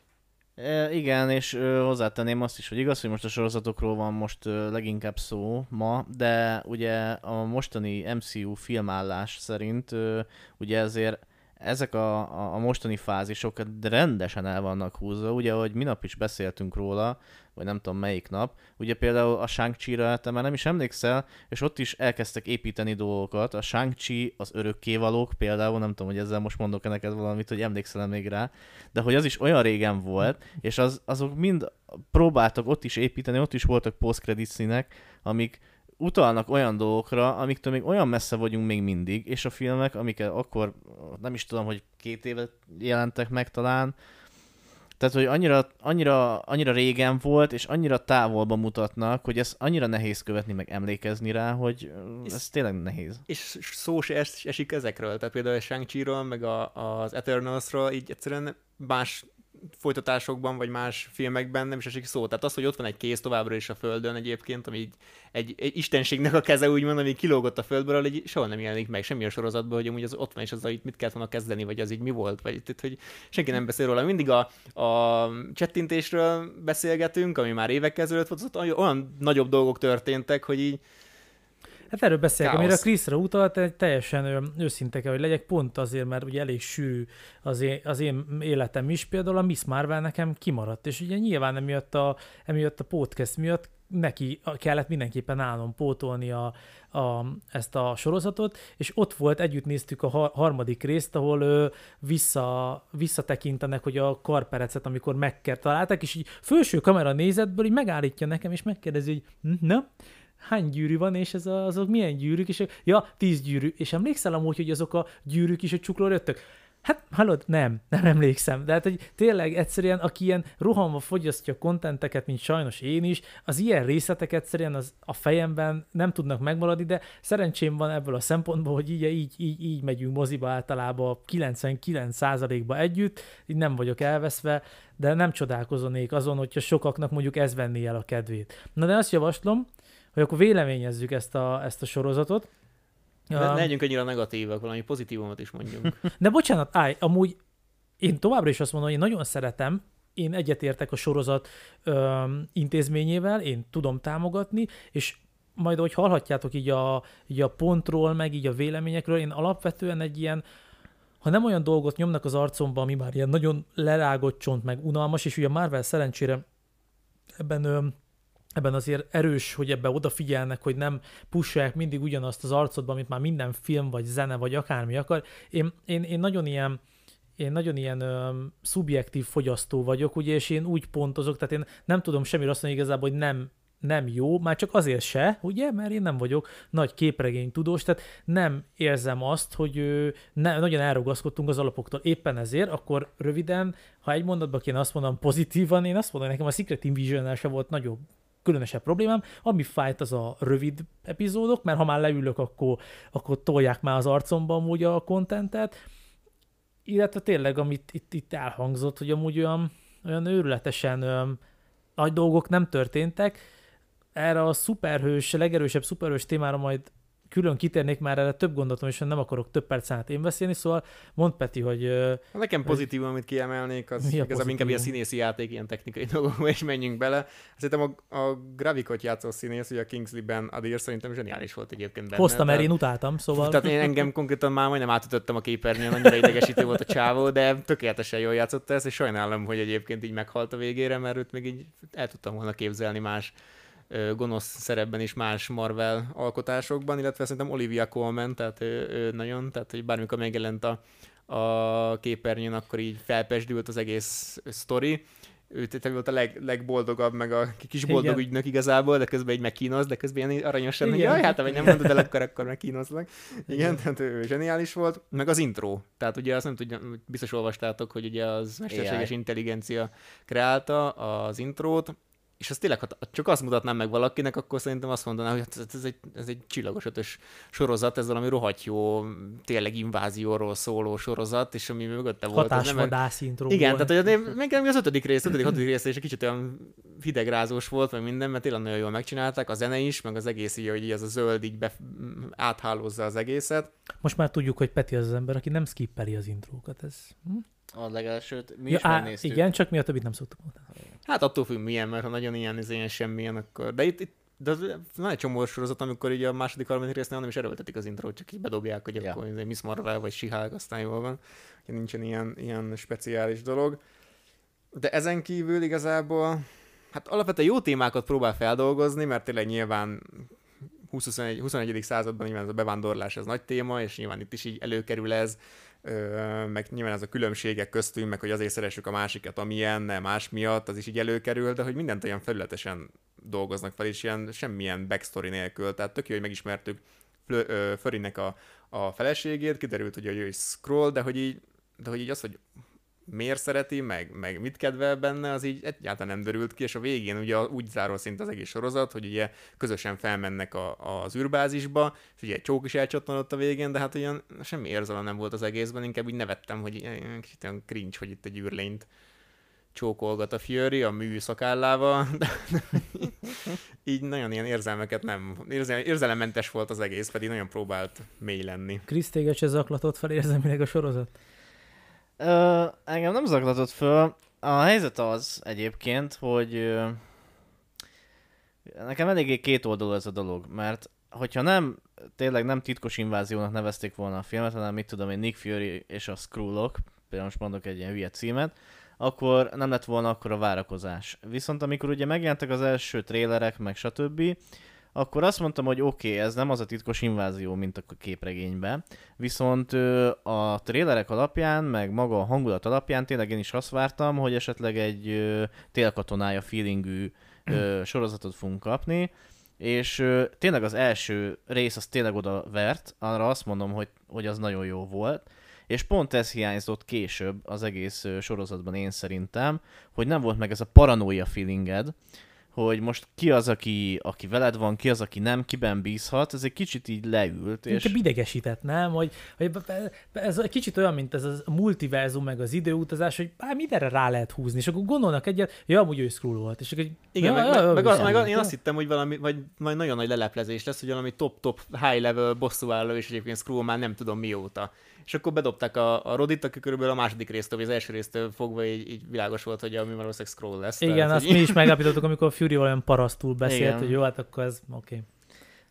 S2: E, igen, és ö, hozzátenném azt is, hogy igaz, hogy most a sorozatokról van most ö, leginkább szó ma, de ugye a mostani MCU filmállás szerint ö, ugye ezért ezek a, a, a mostani fázisok rendesen el vannak húzva, ugye, ahogy minap is beszéltünk róla, vagy nem tudom melyik nap, ugye például a Shang-Chi-ra te már nem is emlékszel, és ott is elkezdtek építeni dolgokat, a Shang-Chi, az örökkévalók például, nem tudom, hogy ezzel most mondok-e neked valamit, hogy emlékszel még rá, de hogy az is olyan régen volt, és az, azok mind próbáltak ott is építeni, ott is voltak post színek, amik utalnak olyan dolgokra, amiktől még olyan messze vagyunk még mindig, és a filmek, amiket akkor nem is tudom, hogy két éve jelentek meg talán, tehát, hogy annyira, annyira, annyira régen volt, és annyira távolba mutatnak, hogy ez annyira nehéz követni, meg emlékezni rá, hogy ez és, tényleg nehéz.
S3: És szó se es, esik ezekről, tehát például a shang meg a, az Eternals-ról így egyszerűen más folytatásokban, vagy más filmekben nem is esik szó. Tehát az, hogy ott van egy kéz továbbra is a Földön egyébként, ami egy, egy, egy istenségnek a keze, úgymond, ami kilógott a Földből, hogy soha nem jelenik meg semmi a sorozatban, hogy amúgy az ott van, és az, hogy mit kellett volna kezdeni, vagy az így mi volt, vagy tehát, hogy senki nem beszél róla. Mindig a, a csettintésről beszélgetünk, ami már évek ezelőtt volt, olyan nagyobb dolgok történtek, hogy így
S1: Hát erről beszélek, amire a Kriszra utalt, egy teljesen őszinte kell, hogy legyek, pont azért, mert ugye elég sűrű az én, az én életem is, például a Miss Marvel nekem kimaradt, és ugye nyilván emiatt a, emiatt a podcast miatt neki kellett mindenképpen állnom pótolni a, a, ezt a sorozatot, és ott volt, együtt néztük a harmadik részt, ahol ö, vissza, visszatekintenek, hogy a karperecet, amikor megker találták, és így felső kamera nézetből így megállítja nekem, és megkérdezi, hogy hm, na, hány gyűrű van, és ez a, azok milyen gyűrűk, és ja, tíz gyűrű, és emlékszel amúgy, hogy azok a gyűrűk is a csuklóra jöttek? Hát, hallod, nem, nem emlékszem. De hát, hogy tényleg egyszerűen, aki ilyen rohanva fogyasztja kontenteket, mint sajnos én is, az ilyen részletek egyszerűen az a fejemben nem tudnak megmaradni, de szerencsém van ebből a szempontból, hogy így, így, így, így megyünk moziba általában 99%-ba együtt, így nem vagyok elveszve, de nem csodálkozonék azon, hogyha sokaknak mondjuk ez venné el a kedvét. Na de azt javaslom, hogy akkor véleményezzük ezt a, ezt a sorozatot,
S3: de ne legyünk annyira negatívak, valami pozitívumot is mondjunk.
S1: De bocsánat, állj, amúgy én továbbra is azt mondom, hogy én nagyon szeretem, én egyetértek a sorozat ö, intézményével, én tudom támogatni, és majd, hogy hallhatjátok így a, így a pontról, meg így a véleményekről, én alapvetően egy ilyen, ha nem olyan dolgot nyomnak az arcomba, ami már ilyen nagyon lerágott csont, meg unalmas, és ugye a Marvel szerencsére ebben ö, ebben azért erős, hogy ebbe odafigyelnek, hogy nem pusolják mindig ugyanazt az arcodba, amit már minden film, vagy zene, vagy akármi akar. Én, én, én nagyon ilyen, én nagyon ilyen ö, szubjektív fogyasztó vagyok, ugye, és én úgy pontozok, tehát én nem tudom semmi azt mondani igazából, hogy nem nem jó, már csak azért se, ugye, mert én nem vagyok nagy képregény tudós, tehát nem érzem azt, hogy ne, nagyon elrugaszkodtunk az alapoktól. Éppen ezért, akkor röviden, ha egy mondatban kéne azt mondom pozitívan, én azt mondom, nekem a Secret Invision se volt nagyobb különösebb problémám. Ami fájt, az a rövid epizódok, mert ha már leülök, akkor, akkor tolják már az arcomba amúgy a kontentet. Illetve tényleg, amit itt, itt elhangzott, hogy amúgy olyan, olyan őrületesen olyan nagy dolgok nem történtek. Erre a szuperhős, legerősebb szuperhős témára majd külön kitérnék már erre több gondolatom, és nem akarok több perc át én beszélni, szóval mond Peti, hogy...
S3: Nekem pozitív, amit kiemelnék, az igazából inkább ilyen színészi játék, ilyen technikai dolgokba, és menjünk bele. Szerintem a, a Gravikot játszó színész, ugye a Kingsley-ben Adir szerintem zseniális volt egyébként benne.
S1: Hoztam, mert én utáltam, szóval...
S3: Tehát én engem konkrétan már majdnem átütöttem a képernyőn, annyira idegesítő volt a csávó, de tökéletesen jól játszott ezt, és sajnálom, hogy egyébként így meghalt a végére, mert őt még így el tudtam volna képzelni más gonosz szerepben is más Marvel alkotásokban, illetve szerintem Olivia Colman, tehát ő, ő nagyon, tehát hogy bármikor megjelent a, a képernyőn, akkor így felpesdült az egész sztori. Ő volt a leg, legboldogabb, meg a kis boldog Igen. ügynök igazából, de közben egy megkínoz, de közben ilyen aranyosan, hogy jaj, hát ha nem mondod el, akkor, akkor megkínozlak. Igen, Igen, tehát ő zseniális volt. Meg az intro. Tehát ugye azt nem tudja, biztos olvastátok, hogy ugye az mesterséges AI. intelligencia kreálta az intrót, és azt tényleg, ha csak azt mutatnám meg valakinek, akkor szerintem azt mondaná, hogy hát ez egy, ez egy csillagos ötös sorozat, ez valami rohadt jó, tényleg invázióról szóló sorozat, és ami mögötte volt.
S1: Hatásvadász intro
S3: Igen, volt. tehát hogy még az ötödik rész, ötödik, hatodik rész, és egy kicsit olyan hidegrázós volt, meg minden, mert tényleg nagyon jól megcsinálták, a zene is, meg az egész így, hogy ez a zöld így be, áthálózza az egészet.
S1: Most már tudjuk, hogy Peti az az ember, aki nem skippeli az intrókat. Ez... Hm?
S2: A legelsőt mi ja, is á, megnéztük.
S1: Igen, csak mi a többit nem szoktuk mondani.
S3: Hát attól függ milyen, mert ha nagyon ilyen, ez ilyen semmilyen, akkor... De itt, itt de van egy csomó sorozat, amikor így a második, harmadik résznél nem is erőltetik az intrót, csak így bedobják, hogy ja. akkor Miss Marvel vagy Sihálk, aztán jól van. hogy nincsen ilyen, ilyen speciális dolog. De ezen kívül igazából, hát alapvetően jó témákat próbál feldolgozni, mert tényleg nyilván 20, 21. században nyilván ez a bevándorlás ez nagy téma, és nyilván itt is így előkerül ez, meg nyilván ez a különbségek köztünk, meg hogy azért szeressük a másikat, amilyen, nem más miatt, az is így előkerül, de hogy mindent olyan felületesen dolgoznak fel, és ilyen semmilyen backstory nélkül, tehát tök jó, hogy megismertük Förinnek a, a feleségét, kiderült, hogy ő is scroll, de hogy így, de hogy így az, hogy miért szereti, meg, meg mit kedvel benne, az így egyáltalán nem derült ki, és a végén ugye úgy zárul szinte az egész sorozat, hogy ugye közösen felmennek a, az űrbázisba, és ugye egy csók is elcsattanott a végén, de hát olyan semmi érzelem nem volt az egészben, inkább úgy nevettem, hogy kicsit olyan cringe, hogy itt egy űrlényt csókolgat a Fury a mű szakállával, de így nagyon ilyen érzelmeket nem, érzel, érzelemmentes volt az egész, pedig nagyon próbált mély lenni.
S1: Krisz téged se zaklatott fel érzelmileg a sorozat?
S2: Ö, engem nem zaklatott föl. A helyzet az egyébként, hogy ö, nekem eléggé két oldalú ez a dolog, mert hogyha nem, tényleg nem titkos inváziónak nevezték volna a filmet, hanem mit tudom én, Nick Fury és a Skrullok, például most mondok egy ilyen hülye címet, akkor nem lett volna akkor a várakozás. Viszont amikor ugye megjelentek az első trélerek, meg stb., akkor azt mondtam, hogy oké, okay, ez nem az a titkos invázió, mint a képregényben, viszont a trélerek alapján, meg maga a hangulat alapján tényleg én is azt vártam, hogy esetleg egy télkatonája feelingű sorozatot fogunk kapni, és tényleg az első rész az tényleg oda vert, arra azt mondom, hogy, hogy az nagyon jó volt, és pont ez hiányzott később az egész sorozatban én szerintem, hogy nem volt meg ez a paranoia feelinged, hogy most ki az, aki, aki veled van, ki az, aki nem, kiben bízhat, ez egy kicsit így leült.
S1: És... Inkább idegesített, nem? Hogy, hogy ez egy kicsit olyan, mint ez a multiverzum, meg az időutazás, hogy bár mindenre rá lehet húzni, és akkor gondolnak egyet, ja, amúgy ő Skrull volt. És akkor,
S3: Igen, ja, meg, ja, meg, az, meg az, én azt hittem, hogy valami, vagy majd nagyon nagy leleplezés lesz, hogy valami top-top high-level bosszúálló, és egyébként Skrull már nem tudom mióta és akkor bedobták a, a Rodit, aki körülbelül a második résztől, vagy az első résztől fogva így, így világos volt, hogy ami valószínűleg scroll lesz.
S1: Igen, tehát, azt hogy... mi is megállapítottuk, amikor Fury olyan parasztul beszélt, Igen. hogy jó, hát akkor ez oké. Okay.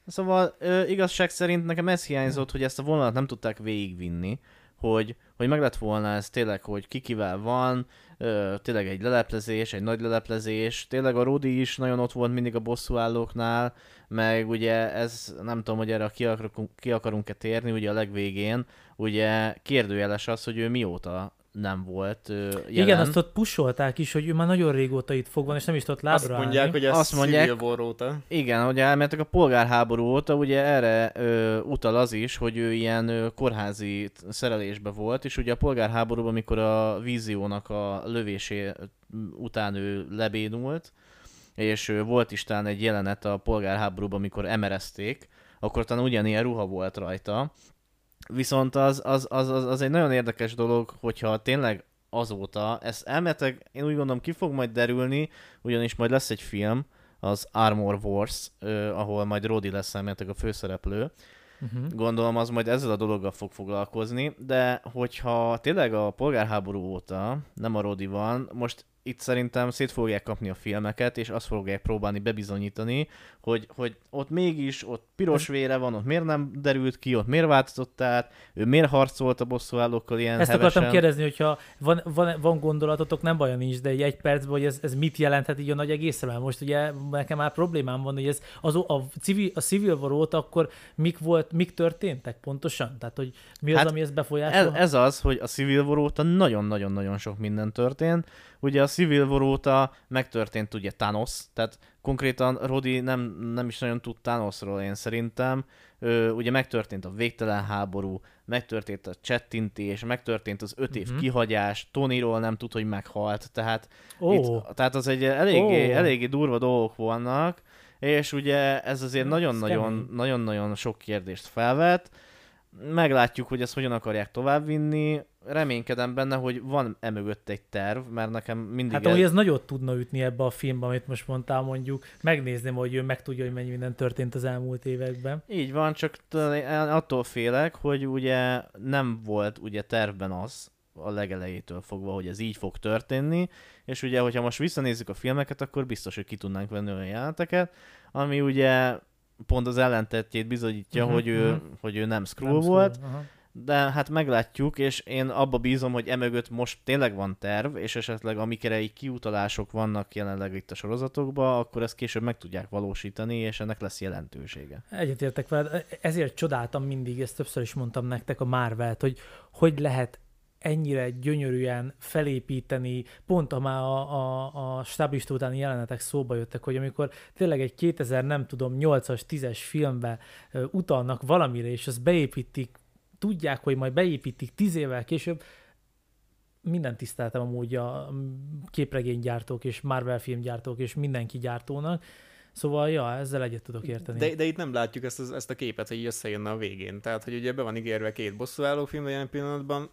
S2: Szóval ö, igazság szerint nekem ez hiányzott, hogy ezt a vonalat nem tudták végigvinni, hogy, hogy meg lett volna ez tényleg, hogy kikivel van, ö, tényleg egy leleplezés, egy nagy leleplezés, tényleg a Rodi is nagyon ott volt mindig a bosszúállóknál, meg ugye ez, nem tudom, hogy erre ki, akarunk, ki akarunk-e térni, ugye a legvégén, ugye kérdőjeles az, hogy ő mióta nem volt jelen.
S1: Igen, azt ott pusolták is, hogy ő már nagyon régóta itt fog van, és nem is tudott lábra
S3: Azt mondják, hogy ez azt mondják, Civil War óta.
S2: Igen, hogy elmentek a polgárháború óta, ugye erre ö, utal az is, hogy ő ilyen ö, kórházi szerelésbe volt, és ugye a polgárháborúban, amikor a víziónak a lövésé után ő lebénult, és ö, volt is talán egy jelenet a polgárháborúban, amikor emerezték, akkor talán ugyanilyen ruha volt rajta, Viszont az, az, az, az, az egy nagyon érdekes dolog, hogyha tényleg azóta, ezt elmetek, én úgy gondolom ki fog majd derülni, ugyanis majd lesz egy film, az Armor Wars, uh, ahol majd Rodi lesz elméletek a főszereplő. Uh-huh. Gondolom az majd ezzel a dologgal fog foglalkozni, de hogyha tényleg a polgárháború óta nem a Rodi van, most itt szerintem szét fogják kapni a filmeket, és azt fogják próbálni bebizonyítani, hogy, hogy ott mégis, ott piros vére van, ott miért nem derült ki, ott miért változott át, ő miért harcolt a bosszúállókkal ilyen
S1: Ezt
S2: hevesen.
S1: akartam kérdezni, hogyha van, van, van gondolatotok, nem baj nincs, de egy, percben, hogy ez, ez mit jelenthet így a nagy egészre. Most ugye nekem már problémám van, hogy ez az, a, civil, a Civil War óta akkor mik, volt, mik történtek pontosan? Tehát, hogy mi az, hát ami ezt befolyásolja?
S2: Ez, ez az, hogy a Civil War óta nagyon-nagyon-nagyon sok minden történt. Ugye a Civil War óta megtörtént ugye Thanos, tehát konkrétan Rodi nem, nem is nagyon tud Thanosról én szerintem. Ö, ugye megtörtént a végtelen háború, megtörtént a csettintés, megtörtént az öt év uh-huh. kihagyás, Tonyról nem tud, hogy meghalt, tehát, oh. itt, tehát az egy eléggé, oh. eléggé durva dolgok vannak, és ugye ez azért nagyon-nagyon, nagyon-nagyon sok kérdést felvet. Meglátjuk, hogy ezt hogyan akarják továbbvinni reménykedem benne, hogy van emögött egy terv, mert nekem mindig...
S1: Hát ahogy ez nagyot tudna ütni ebbe a filmbe, amit most mondtál mondjuk, megnézném, hogy ő meg tudja, hogy mennyi minden történt az elmúlt években.
S2: Így van, csak attól félek, hogy ugye nem volt ugye tervben az, a legelejétől fogva, hogy ez így fog történni, és ugye, hogyha most visszanézzük a filmeket, akkor biztos, hogy ki tudnánk venni olyan jeleneteket, ami ugye pont az ellentetjét bizonyítja, uh-huh, hogy, ő, uh-huh. hogy ő nem Skrull volt, uh-huh de hát meglátjuk, és én abba bízom, hogy emögött most tényleg van terv, és esetleg amikre így kiutalások vannak jelenleg itt a sorozatokban, akkor ezt később meg tudják valósítani, és ennek lesz jelentősége.
S1: Egyetértek veled, ezért csodáltam mindig, ezt többször is mondtam nektek a Marvelt, hogy hogy lehet ennyire gyönyörűen felépíteni, pont a már a, a, a stáblista utáni jelenetek szóba jöttek, hogy amikor tényleg egy 2000, nem tudom, 8-as, 10-es filmbe utalnak valamire, és azt beépítik tudják, hogy majd beépítik tíz évvel később, minden tiszteltem amúgy a képregénygyártók és Marvel filmgyártók és mindenki gyártónak, Szóval, ja, ezzel egyet tudok érteni.
S3: De, de itt nem látjuk ezt, ezt a képet, hogy összejönne a végén. Tehát, hogy ugye be van ígérve két bosszúálló film jelen pillanatban,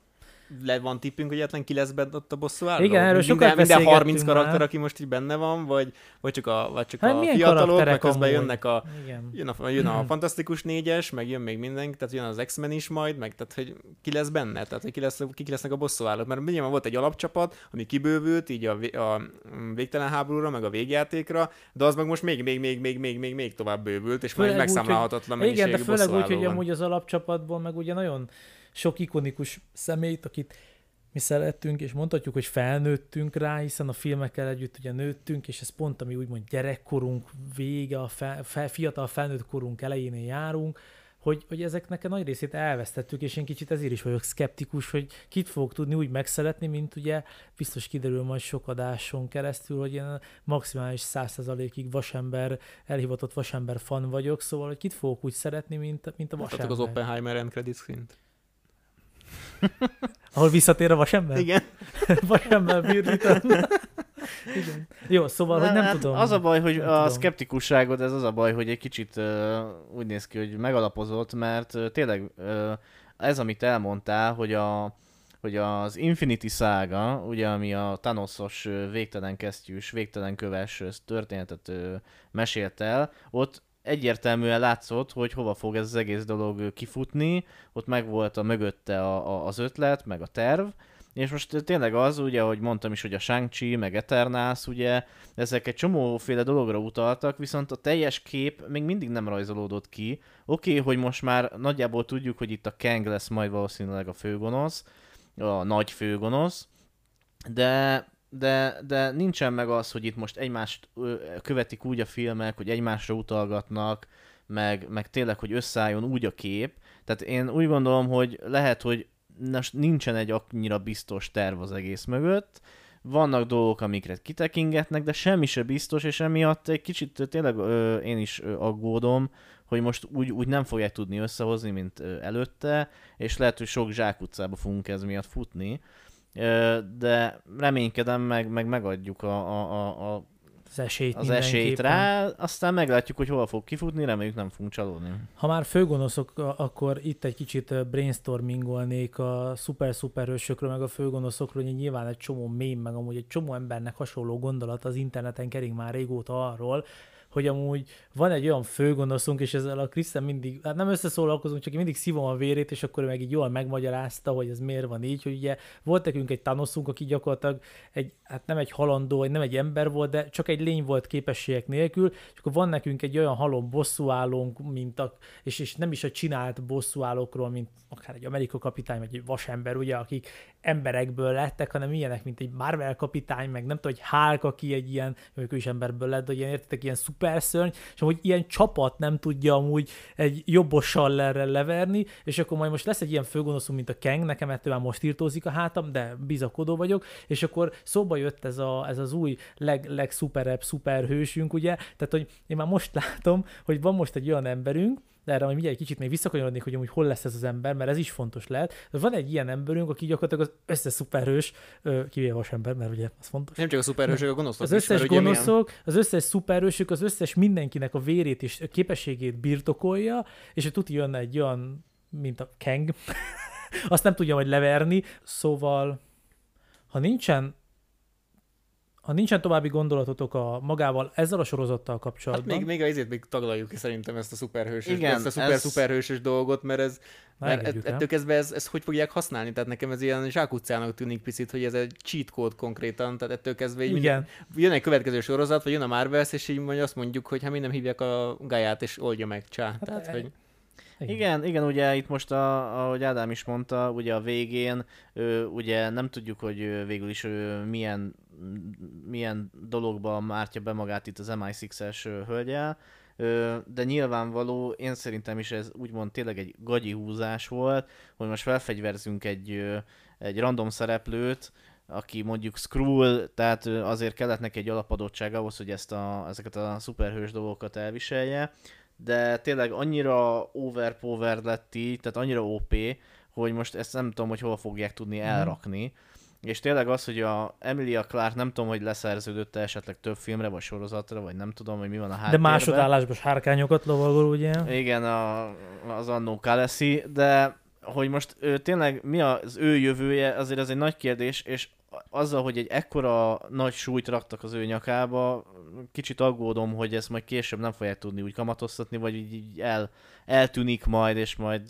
S3: le van tippünk, hogy egyetlen ki lesz benne ott a bosszú álló?
S1: Igen, erről
S3: minden, minden 30 karakter, már. aki most így benne van, vagy, vagy csak a, vagy csak hát a fiatalok, meg közben jönnek a, Igen. jön a, jön a Fantasztikus négyes, meg jön még mindenki, tehát jön az X-Men is majd, meg tehát, hogy ki lesz benne, tehát hogy ki, lesz, ki lesznek a bosszú állók, mert nyilván volt egy alapcsapat, ami kibővült így a, a végtelen háborúra, meg a végjátékra, de az meg most még, még, még, még, még, még, még tovább bővült, és főleg majd megszámlálhatatlan
S1: mennyiségű Igen, de főleg úgy, hogy amúgy az alapcsapatból meg ugye nagyon sok ikonikus személyt, akit mi szerettünk, és mondhatjuk, hogy felnőttünk rá, hiszen a filmekkel együtt ugye nőttünk, és ez pont, ami úgymond gyerekkorunk vége, a fel, fel, fiatal felnőtt korunk elején járunk, hogy, hogy ezeknek a nagy részét elvesztettük, és én kicsit ezért is vagyok szkeptikus, hogy kit fogok tudni úgy megszeretni, mint ugye biztos kiderül majd sok adáson keresztül, hogy én maximális 100%-ig vasember, elhivatott vasember fan vagyok, szóval hogy kit fogok úgy szeretni, mint, mint a vasember.
S3: az Oppenheimer end credit screen
S1: Ahol visszatér a vasember?
S3: Igen.
S1: vasember bírvítan. Igen. Jó, szóval, hogy nem hát tudom.
S2: Az a baj, hogy a tudom. szkeptikusságod, ez az a baj, hogy egy kicsit uh, úgy néz ki, hogy megalapozott, mert uh, tényleg uh, ez, amit elmondtál, hogy a hogy az Infinity szága, ugye ami a Thanosos végtelen kesztyűs, végtelen köves történetet mesélt el, ott egyértelműen látszott, hogy hova fog ez az egész dolog kifutni, ott meg volt a mögötte a, a, az ötlet, meg a terv, és most tényleg az, ugye, ahogy mondtam is, hogy a Shang-Chi, meg Eternals, ugye, ezek egy csomóféle dologra utaltak, viszont a teljes kép még mindig nem rajzolódott ki. Oké, okay, hogy most már nagyjából tudjuk, hogy itt a Kang lesz majd valószínűleg a főgonosz, a nagy főgonosz, de de, de nincsen meg az, hogy itt most egymást követik úgy a filmek, hogy egymásra utalgatnak, meg, meg tényleg, hogy összeálljon úgy a kép. Tehát én úgy gondolom, hogy lehet, hogy nincsen egy annyira biztos terv az egész mögött, vannak dolgok, amikre kitekingetnek, de semmi se biztos, és emiatt egy kicsit tényleg ö, én is ö, aggódom, hogy most úgy, úgy nem fogják tudni összehozni, mint ö, előtte, és lehet, hogy sok zsákutcába fogunk ez miatt futni de reménykedem, meg, meg megadjuk a, a, a,
S1: az esélyt,
S2: az esélyt rá, aztán meglátjuk, hogy hol fog kifutni, reméljük nem fogunk csalódni.
S1: Ha már főgonoszok, akkor itt egy kicsit brainstormingolnék a szuper-szuperhősökről, meg a főgonoszokról, hogy nyilván egy csomó mém, meg amúgy egy csomó embernek hasonló gondolat az interneten kering már régóta arról, hogy amúgy van egy olyan főgonoszunk, és ezzel a Krisztán mindig, hát nem összeszólalkozunk, csak én mindig szívom a vérét, és akkor ő meg így jól megmagyarázta, hogy ez miért van így, hogy ugye volt nekünk egy tanoszunk, aki gyakorlatilag egy, hát nem egy halandó, nem egy ember volt, de csak egy lény volt képességek nélkül, és akkor van nekünk egy olyan halom bosszúállónk, mint a, és, és nem is a csinált bosszúállókról, mint akár egy Amerika kapitány, vagy egy vasember, ugye, akik emberekből lettek, hanem ilyenek, mint egy Marvel kapitány, meg nem tudom, hogy Hulk, aki egy ilyen, ő is emberből lett, de ilyen, értetek, ilyen szuperszörny, és hogy ilyen csapat nem tudja amúgy egy jobbossal erre leverni, és akkor majd most lesz egy ilyen főgonoszunk, mint a Kang, nekem ettől már most írtózik a hátam, de bizakodó vagyok, és akkor szóba jött ez, a, ez az új leg, legszuperebb szuperhősünk, ugye, tehát hogy én már most látom, hogy van most egy olyan emberünk, de erre majd mindjárt egy kicsit még visszakanyarodnék, hogy amúgy hol lesz ez az ember, mert ez is fontos lehet. De van egy ilyen emberünk, aki gyakorlatilag az összes szuperhős, kivéve az ember, mert ugye az fontos.
S3: Nem csak a szuperhősök, a gonoszok
S1: Az összes is, gonoszok, milyen... az összes szuperhősök, az összes mindenkinek a vérét és képességét birtokolja, és tuti jönne egy olyan, mint a Kang, azt nem tudja majd leverni, szóval ha nincsen ha nincsen további gondolatotok a magával ezzel a sorozattal kapcsolatban.
S3: Hát még, még a izét még taglaljuk ki szerintem ezt a szuperhősös, Igen, ezt a szuper ez... szuperhősös dolgot, mert ez mert ett, ettől kezdve ez, ez, hogy fogják használni? Tehát nekem ez ilyen zsákutcának tűnik picit, hogy ez egy cheat code konkrétan, tehát ettől kezdve így Igen. Jön egy következő sorozat, vagy jön a Marvels, és így azt mondjuk, hogy ha mi nem hívják a gáját, és oldja meg, csá. Hát tehát, e... hogy...
S2: Igen. igen, ugye itt most, a, ahogy Ádám is mondta, ugye a végén, ő, ugye nem tudjuk, hogy végül is ő, milyen, milyen dologba mártja be magát itt az MI6-es hölgyel, de nyilvánvaló, én szerintem is ez úgymond tényleg egy gagyi húzás volt, hogy most felfegyverzünk egy, egy random szereplőt, aki mondjuk Skrull, tehát azért kellett neki egy alapadottság ahhoz, hogy ezt a, ezeket a szuperhős dolgokat elviselje, de tényleg annyira overpowered lett így, tehát annyira OP, hogy most ezt nem tudom, hogy hol fogják tudni mhm. elrakni. Mm. És tényleg az, hogy a Emilia Clark nem tudom, hogy leszerződött esetleg több filmre, vagy sorozatra, vagy nem tudom, hogy mi van a háttérben.
S1: De másodállásban sárkányokat lovagol, ugye?
S2: Igen, a, az annó Kaleszi, de hogy most ő, tényleg mi az ő jövője, azért ez egy nagy kérdés, és azzal, hogy egy ekkora nagy súlyt raktak az ő nyakába, kicsit aggódom, hogy ezt majd később nem fogják tudni úgy kamatoztatni, vagy így, így el, eltűnik majd, és majd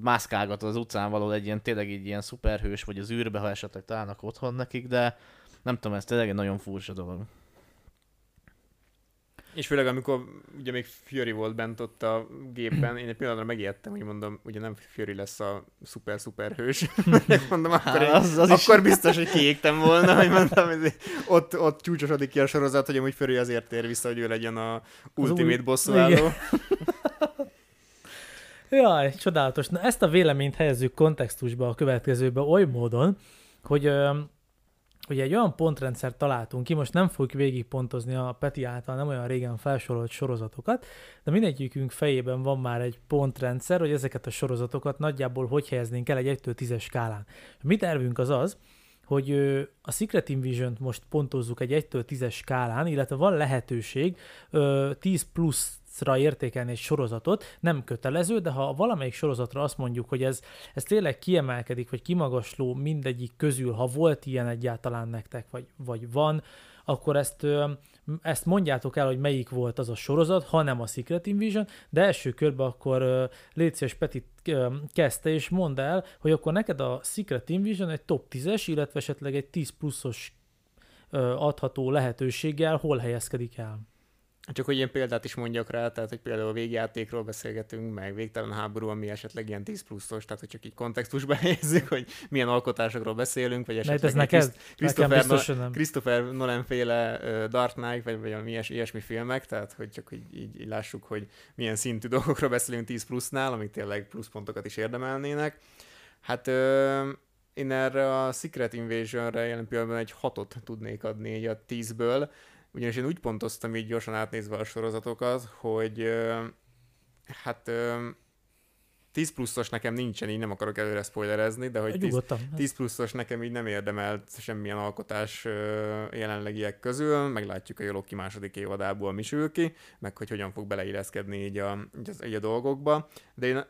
S2: mászkálgat az utcán való egy ilyen tényleg egy ilyen szuperhős, vagy az űrbe, ha esetleg találnak otthon nekik, de nem tudom, ez tényleg egy nagyon furcsa dolog.
S3: És főleg amikor ugye még Fury volt bent ott a gépben, én egy pillanatra megijedtem, hogy mondom, ugye nem Fury lesz a szuper-szuper hős. mondom, akkor,
S2: Hát,
S3: én,
S2: az- az is-
S3: akkor biztos, hogy kiégtem volna, hogy mondtam, hogy ott, ott csúcsosodik ki a sorozat, hogy amúgy Fury azért tér vissza, hogy ő legyen a ultimate
S1: új-
S3: bosszúálló.
S1: Jaj, csodálatos. Na ezt a véleményt helyezzük kontextusba a következőbe oly módon, hogy ugye egy olyan pontrendszert találtunk ki, most nem fogjuk végigpontozni a Peti által nem olyan régen felsorolt sorozatokat, de mindegyikünk fejében van már egy pontrendszer, hogy ezeket a sorozatokat nagyjából hogy helyeznénk el egy 1-től 10-es skálán. A mi tervünk az az, hogy a Secret Invasion-t most pontozzuk egy 1-től 10-es skálán, illetve van lehetőség ö, 10 pluszra értékelni egy sorozatot, nem kötelező, de ha valamelyik sorozatra azt mondjuk, hogy ez, ez tényleg kiemelkedik, vagy kimagasló mindegyik közül, ha volt ilyen egyáltalán nektek, vagy, vagy van, akkor ezt, ezt mondjátok el, hogy melyik volt az a sorozat, ha nem a Secret Invasion, de első körben akkor légy szíves, Peti ö, kezdte, és mondd el, hogy akkor neked a Secret Invasion egy top 10-es, illetve esetleg egy 10 pluszos adható lehetőséggel hol helyezkedik el.
S3: Csak hogy ilyen példát is mondjak rá, tehát hogy például a végjátékról beszélgetünk, meg végtelen háború, ami esetleg ilyen 10 pluszos, tehát hogy csak így kontextusba helyezzük, hogy milyen alkotásokról beszélünk, vagy esetleg
S1: ez neked?
S3: Christopher, no-. Christopher Nolan féle uh, Dark Knight, vagy, vagy ilyes, ilyesmi filmek, tehát hogy csak így, így, így lássuk, hogy milyen szintű dolgokról beszélünk 10 plusznál, amik tényleg pluszpontokat is érdemelnének. Hát uh, én erre a Secret Invasion-re jelen pillanatban egy hatot tudnék adni így a 10-ből, ugyanis én úgy pontoztam így gyorsan átnézve a sorozatokat, hogy hát ö, 10 pluszos nekem nincsen, így nem akarok előre spoilerezni, de hogy 10,
S1: Nyugodtan.
S3: 10 pluszos nekem így nem érdemelt semmilyen alkotás jelenlegiek közül, meglátjuk a Joloki második évadából mi sül ki, meg hogy hogyan fog beleilleszkedni így a, így, az, így a dolgokba, de én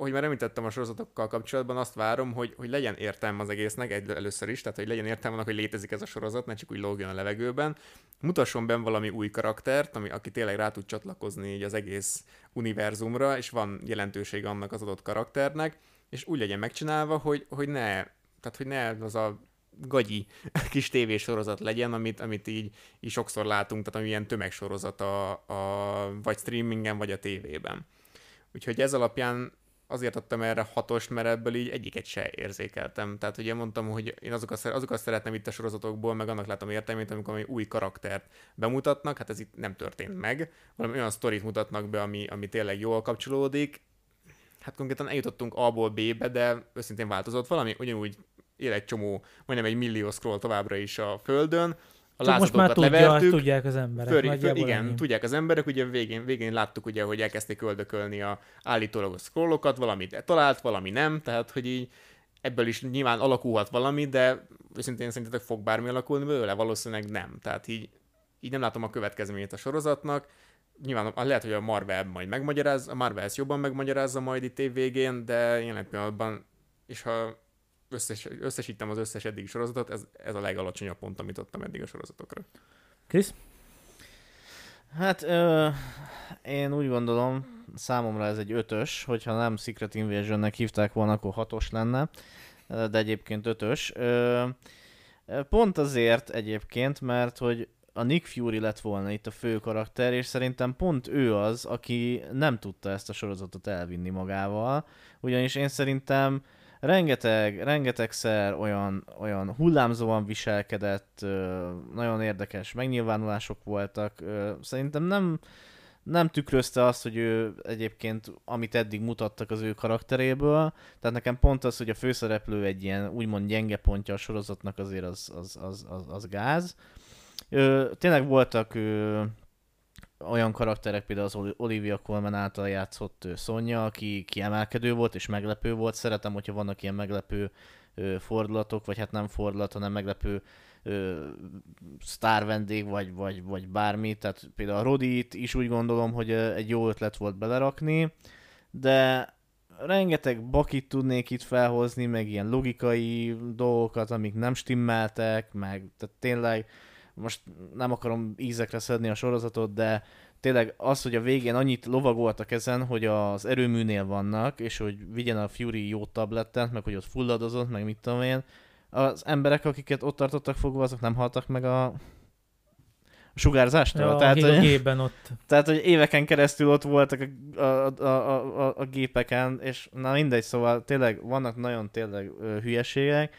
S3: hogy már említettem a sorozatokkal kapcsolatban, azt várom, hogy, hogy legyen értelme az egésznek egy, először is, tehát hogy legyen értelme annak, hogy létezik ez a sorozat, ne csak úgy lógjon a levegőben. Mutasson benne valami új karaktert, ami, aki tényleg rá tud csatlakozni így az egész univerzumra, és van jelentősége annak az adott karakternek, és úgy legyen megcsinálva, hogy, hogy ne, tehát hogy ne az a gagyi kis tévésorozat legyen, amit, amit így, így sokszor látunk, tehát ami ilyen tömegsorozat a, a, vagy streamingen, vagy a tévében. Úgyhogy ez alapján azért adtam erre hatost, mert ebből így egyiket se érzékeltem. Tehát ugye mondtam, hogy én azokat, azokat szeretem itt a sorozatokból, meg annak látom értelmét, amikor ami új karaktert bemutatnak, hát ez itt nem történt meg. Valami olyan sztorit mutatnak be, ami, ami tényleg jól kapcsolódik. Hát konkrétan eljutottunk A-ból B-be, de őszintén változott valami, ugyanúgy él egy csomó, majdnem egy millió scroll továbbra is a földön, a
S1: Csak most már tudja,
S3: levertük,
S1: tudják az emberek.
S3: Föl, föl, igen,
S1: ennyi.
S3: tudják az emberek, ugye végén, végén láttuk ugye, hogy elkezdték öldökölni a állítólagos scrollokat, valamit talált, valami nem, tehát hogy így ebből is nyilván alakulhat valami, de őszintén szerintetek fog bármi alakulni belőle? Valószínűleg nem. Tehát így, így nem látom a következményét a sorozatnak. Nyilván lehet, hogy a Marvel majd megmagyaráz, a Marvel ezt jobban megmagyarázza majd itt év végén, de jelen pillanatban, és ha összes, összesítem az összes eddigi sorozatot, ez, ez a legalacsonyabb pont, amit adtam eddig a sorozatokra.
S1: Krisz?
S2: Hát ö, én úgy gondolom, számomra ez egy ötös, hogyha nem Secret Invasionnek hívták volna, akkor hatos lenne, de egyébként ötös. Ö, pont azért egyébként, mert hogy a Nick Fury lett volna itt a fő karakter, és szerintem pont ő az, aki nem tudta ezt a sorozatot elvinni magával, ugyanis én szerintem rengeteg, rengetegszer olyan, olyan hullámzóan viselkedett, nagyon érdekes megnyilvánulások voltak. Szerintem nem, nem tükrözte azt, hogy ő egyébként, amit eddig mutattak az ő karakteréből, tehát nekem pont az, hogy a főszereplő egy ilyen úgymond gyenge pontja a sorozatnak azért az, az, az, az, az gáz. Ö, tényleg voltak ö, olyan karakterek, például az Oli- Olivia Colman által játszott Sonja, aki kiemelkedő volt és meglepő volt. Szeretem, hogyha vannak ilyen meglepő fordulatok, vagy hát nem fordulat, hanem meglepő ö, sztár vendég, vagy, vagy, vagy bármi. Tehát például a Rodit is úgy gondolom, hogy egy jó ötlet volt belerakni, de rengeteg bakit tudnék itt felhozni, meg ilyen logikai dolgokat, amik nem stimmeltek, meg tehát tényleg most nem akarom ízekre szedni a sorozatot, de tényleg az, hogy a végén annyit lovagoltak ezen, hogy az erőműnél vannak, és hogy vigyen a Fury jó tablettet, meg hogy ott fulladozott, meg mit tudom én, az emberek, akiket ott tartottak fogva, azok nem haltak meg a, sugárzástól.
S1: Ja,
S2: tehát,
S1: a
S2: hogy,
S1: gépben ott.
S2: tehát, hogy éveken keresztül ott voltak a, a, a, a, a, gépeken, és na mindegy, szóval tényleg vannak nagyon tényleg hülyeségek,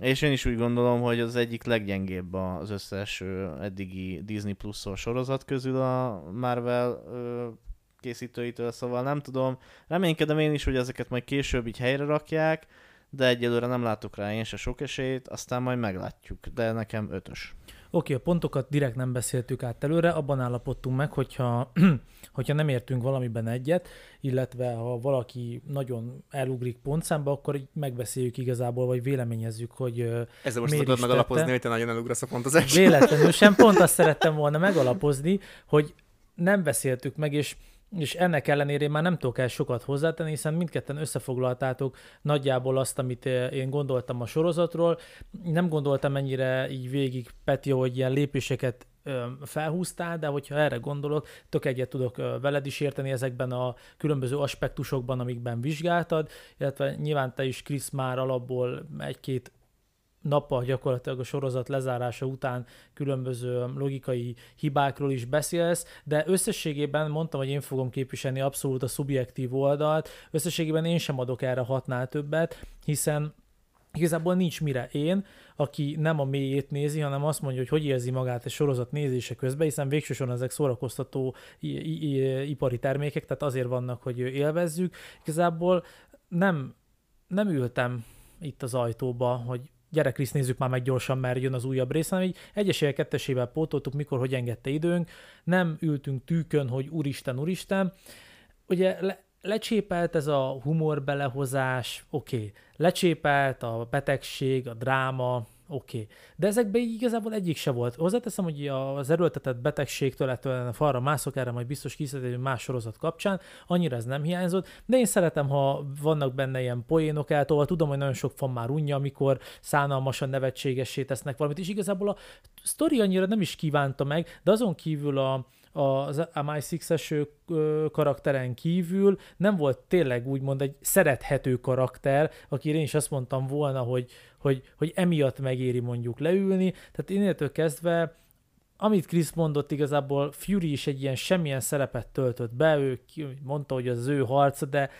S2: és én is úgy gondolom, hogy az egyik leggyengébb az összes eddigi Disney plus sorozat közül a Marvel készítőitől, szóval nem tudom. Reménykedem én is, hogy ezeket majd később így helyre rakják, de egyelőre nem látok rá én se sok esélyt, aztán majd meglátjuk, de nekem ötös.
S1: Oké, a pontokat direkt nem beszéltük át előre, abban állapodtunk meg, hogyha, hogyha nem értünk valamiben egyet, illetve ha valaki nagyon elugrik pontszámba, akkor így megbeszéljük igazából, vagy véleményezzük, hogy
S3: Ezzel most tudod megalapozni,
S1: tette?
S3: hogy te nagyon elugrasz a pontozás.
S1: véletlenül sem pont azt szerettem volna megalapozni, hogy nem beszéltük meg, és és ennek ellenére én már nem tudok el sokat hozzátenni, hiszen mindketten összefoglaltátok nagyjából azt, amit eh, én gondoltam a sorozatról. Nem gondoltam ennyire így végig, Peti, hogy ilyen lépéseket felhúztál, de hogyha erre gondolok, tök egyet tudok veled is érteni ezekben a különböző aspektusokban, amikben vizsgáltad, illetve nyilván te is, Krisz, már alapból egy-két nappal gyakorlatilag a sorozat lezárása után különböző logikai hibákról is beszélsz, de összességében mondtam, hogy én fogom képviselni abszolút a szubjektív oldalt, összességében én sem adok erre hatnál többet, hiszen igazából nincs mire én, aki nem a mélyét nézi, hanem azt mondja, hogy hogy érzi magát egy sorozat nézése közben, hiszen végsősorban ezek szórakoztató ipari termékek, tehát azért vannak, hogy élvezzük. Igazából nem, nem ültem itt az ajtóba, hogy gyere Krisz, nézzük már meg gyorsan, mert jön az újabb rész, hanem így egyesével, kettesével pótoltuk, mikor, hogy engedte időnk. Nem ültünk tűkön, hogy úristen, úristen. Ugye le, lecsépelt ez a humor belehozás, oké. Okay. Lecsépelt a betegség, a dráma, oké. Okay. De ezekben igazából egyik se volt. Hozzáteszem, hogy az erőltetett betegségtől ettől a falra mászok, erre majd biztos készíteni más sorozat kapcsán, annyira ez nem hiányzott, de én szeretem, ha vannak benne ilyen poénok eltolva, tudom, hogy nagyon sok fan már unja, amikor szánalmasan nevetségessé tesznek valamit, és igazából a sztori annyira nem is kívánta meg, de azon kívül a, az a MI6-es ö, karakteren kívül nem volt tényleg úgymond egy szerethető karakter, akire én is azt mondtam volna, hogy, hogy, hogy emiatt megéri mondjuk leülni. Tehát innétől kezdve amit Chris mondott, igazából Fury is egy ilyen semmilyen szerepet töltött be, ő mondta, hogy az ő harca, de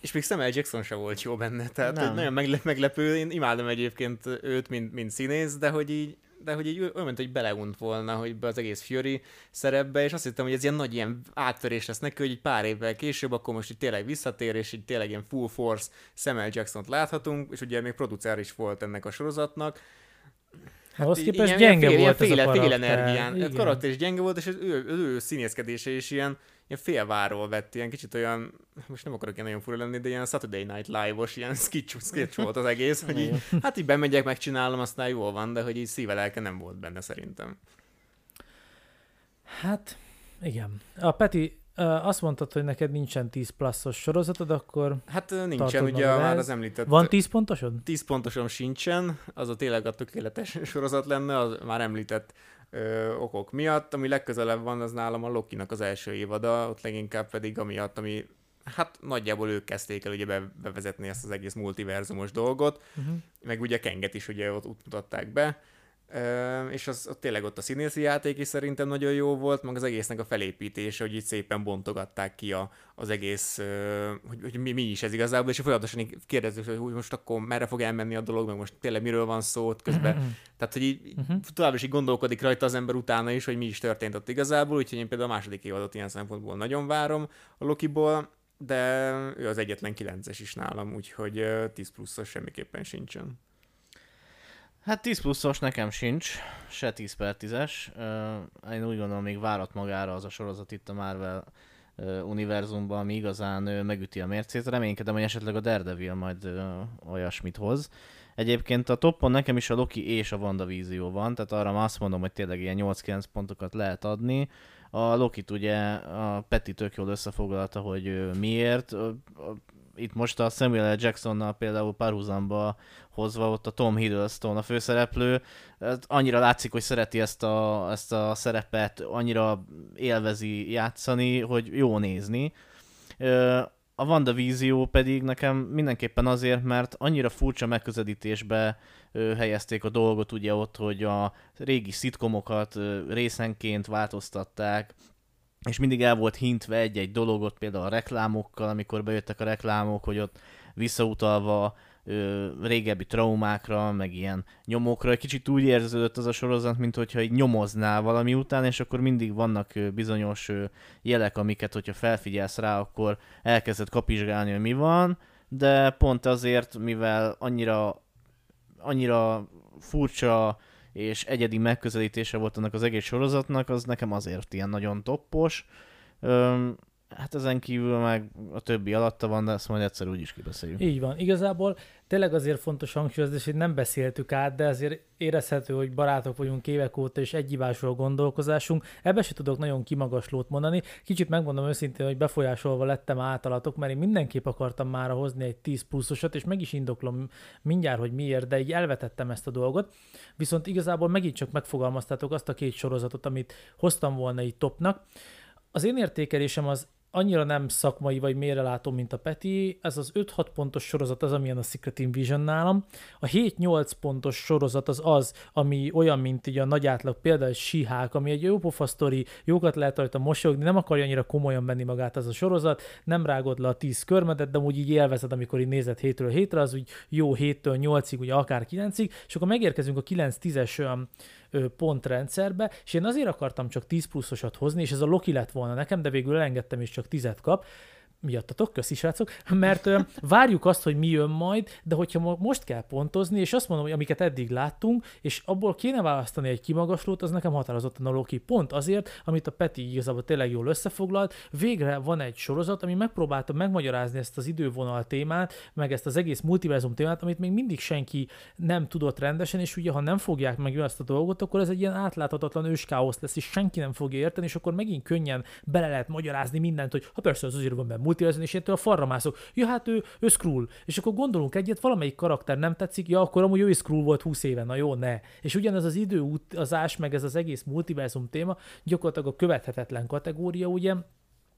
S3: És még Samuel Jackson se volt jó benne, tehát nagyon megle- meglepő, én imádom egyébként őt, mint, mint színész, de hogy így de hogy így olyan, mint hogy beleunt volna, hogy be az egész Fury szerepbe, és azt hittem, hogy ez ilyen nagy ilyen áttörés lesz neki, hogy egy pár évvel később, akkor most így tényleg visszatér, és így tényleg ilyen full force Samuel Jackson-t láthatunk, és ugye még producer is volt ennek a sorozatnak,
S1: ahhoz
S3: így-
S1: képest
S3: ilyen-
S1: gyenge
S3: ilyen
S1: volt
S3: fél,
S1: ez a
S3: fél,
S1: karakter.
S3: fél energián.
S1: Igen.
S3: A karakter is gyenge volt, és az ő, az ő színészkedése is ilyen, ilyen félváról vett, ilyen kicsit olyan, most nem akarok ilyen nagyon fura lenni, de ilyen Saturday Night Live-os, ilyen sketch, sketch volt az egész, hogy így, hát így bemegyek, megcsinálom, aztán jól van, de hogy így szíve lelke nem volt benne szerintem.
S1: Hát, igen. A Peti, azt mondtad, hogy neked nincsen 10 pluszos sorozatod, akkor
S3: Hát nincsen, ugye
S1: magad
S3: már az említett...
S1: van 10 pontosod?
S3: 10 pontosan sincsen, az a tényleg a tökéletes sorozat lenne, az már említett ö, okok miatt. Ami legközelebb van, az nálam a Loki-nak az első évada, ott leginkább pedig amiatt, ami hát nagyjából ők kezdték el ugye be, bevezetni ezt az egész multiverzumos dolgot,
S1: Uh-huh.
S3: meg ugye Kenget is ugye ott, ott mutatták be, Ö, és az, ott tényleg ott a színészi játék is szerintem nagyon jó volt, meg az egésznek a felépítése, hogy itt szépen bontogatták ki a, az egész, ö, hogy, hogy mi, mi is ez igazából, és folyamatosan kérdezzük, hogy most akkor merre fog elmenni a dolog, meg most tényleg miről van szó ott közben. Tehát, hogy így
S1: Uh-huh.
S3: továbbra is így gondolkodik rajta az ember utána is, hogy mi is történt ott igazából, úgyhogy én például a második évadot ilyen szempontból nagyon várom a Lokiból, de ő az egyetlen 9-es is nálam, úgyhogy ö, 10 pluszos semmiképpen sincsen.
S2: Hát 10 pluszos nekem sincs, se 10 per 10-es. Ö, Én úgy gondolom, még várat magára az a sorozat itt a Marvel ö, univerzumban, ami igazán ö, megüti a mércét. Reménykedem, hogy esetleg a Daredevil majd olyasmit hoz. Egyébként a toppon nekem is a Loki és a WandaVision van, tehát arra már azt mondom, hogy tényleg ilyen 8-9 pontokat lehet adni. A Lokit ugye a Peti tök jól összefoglalta, hogy miért. Itt most a Samuel L. Jacksonnal például párhuzamba hozva ott a Tom Hiddleston a főszereplő, Hát annyira látszik, hogy szereti ezt a, ezt a szerepet, annyira élvezi játszani, hogy jó nézni. A WandaVízió pedig nekem mindenképpen azért, mert annyira furcsa megközelítésbe helyezték a dolgot ugye ott, hogy a régi szitkomokat részenként változtatták, és mindig el volt hintve egy-egy dologot, például a reklámokkal, amikor bejöttek a reklámok, hogy ott visszautalva ö, régebbi traumákra, meg ilyen nyomokra. Egy kicsit úgy érződött az a sorozat, mint hogyha így nyomoznál valami után, és akkor mindig vannak bizonyos jelek, amiket, hogyha felfigyelsz rá, akkor elkezded kapizsgálni, hogy mi van, de pont azért, mivel annyira, annyira furcsa és egyedi megközelítése volt annak az egész sorozatnak, az nekem azért ilyen nagyon toppos. Hát ezen kívül meg a többi alatta van, de ezt majd egyszer úgy is kibeszéljük.
S1: Így van. Igazából tényleg azért fontos hangsúlyozni, hogy nem beszéltük át, de azért érezhető, hogy barátok vagyunk évek óta, és egyivású a gondolkozásunk. Ebbe se tudok nagyon kimagaslót mondani. Kicsit megmondom őszintén, hogy befolyásolva lettem általatok, mert én mindenképp akartam már hozni egy 10 pluszosat, és meg is indoklom mindjárt, hogy miért, de így elvetettem ezt a dolgot. Viszont igazából megint csak megfogalmaztátok azt a két sorozatot, amit hoztam volna így topnak. Az én értékelésem az annyira nem szakmai vagy látom, mint a Peti. Ez az 5-6 pontos sorozat az, amilyen a Secret Invasion nálam. A 7-8 pontos sorozat az az, ami olyan, mint így a nagy átlag, például egy ami egy jó pofa sztori, jókat lehet rajta mosolyogni, nem akarja annyira komolyan venni magát ez a sorozat, nem rágod le a 10 körmedet, de úgy így élvezed, amikor így nézed hétről hétre, az úgy jó 7-től 8-ig, ugye akár 9-ig, és akkor megérkezünk a 9-10-es pontrendszerbe, és én azért akartam csak 10 pluszosat hozni, és ez a Loki lett volna nekem, de végül elengedtem, és csak 10 kap, miattatok, köszi srácok, mert ö, várjuk azt, hogy mi jön majd, de hogyha most kell pontozni, és azt mondom, hogy amiket eddig láttunk, és abból kéne választani egy kimagaslót, az nekem határozottan a Loki. Pont azért, amit a Peti igazából tényleg jól összefoglalt, végre van egy sorozat, ami megpróbálta megmagyarázni ezt az idővonal témát, meg ezt az egész multiverzum témát, amit még mindig senki nem tudott rendesen, és ugye ha nem fogják meg ezt a dolgot, akkor ez egy ilyen átláthatatlan őskáosz lesz, és senki nem fogja érteni, és akkor megint könnyen bele lehet magyarázni mindent, hogy ha persze az azért van benne multiverzum, és ettől a farra mászok. Ja, hát ő, ő Skrull. És akkor gondolunk egyet, valamelyik karakter nem tetszik, ja, akkor amúgy ő is Skrull volt 20 éve, na jó, ne. És ugyanez az időutazás, meg ez az egész multiverzum téma gyakorlatilag a követhetetlen kategória, ugye,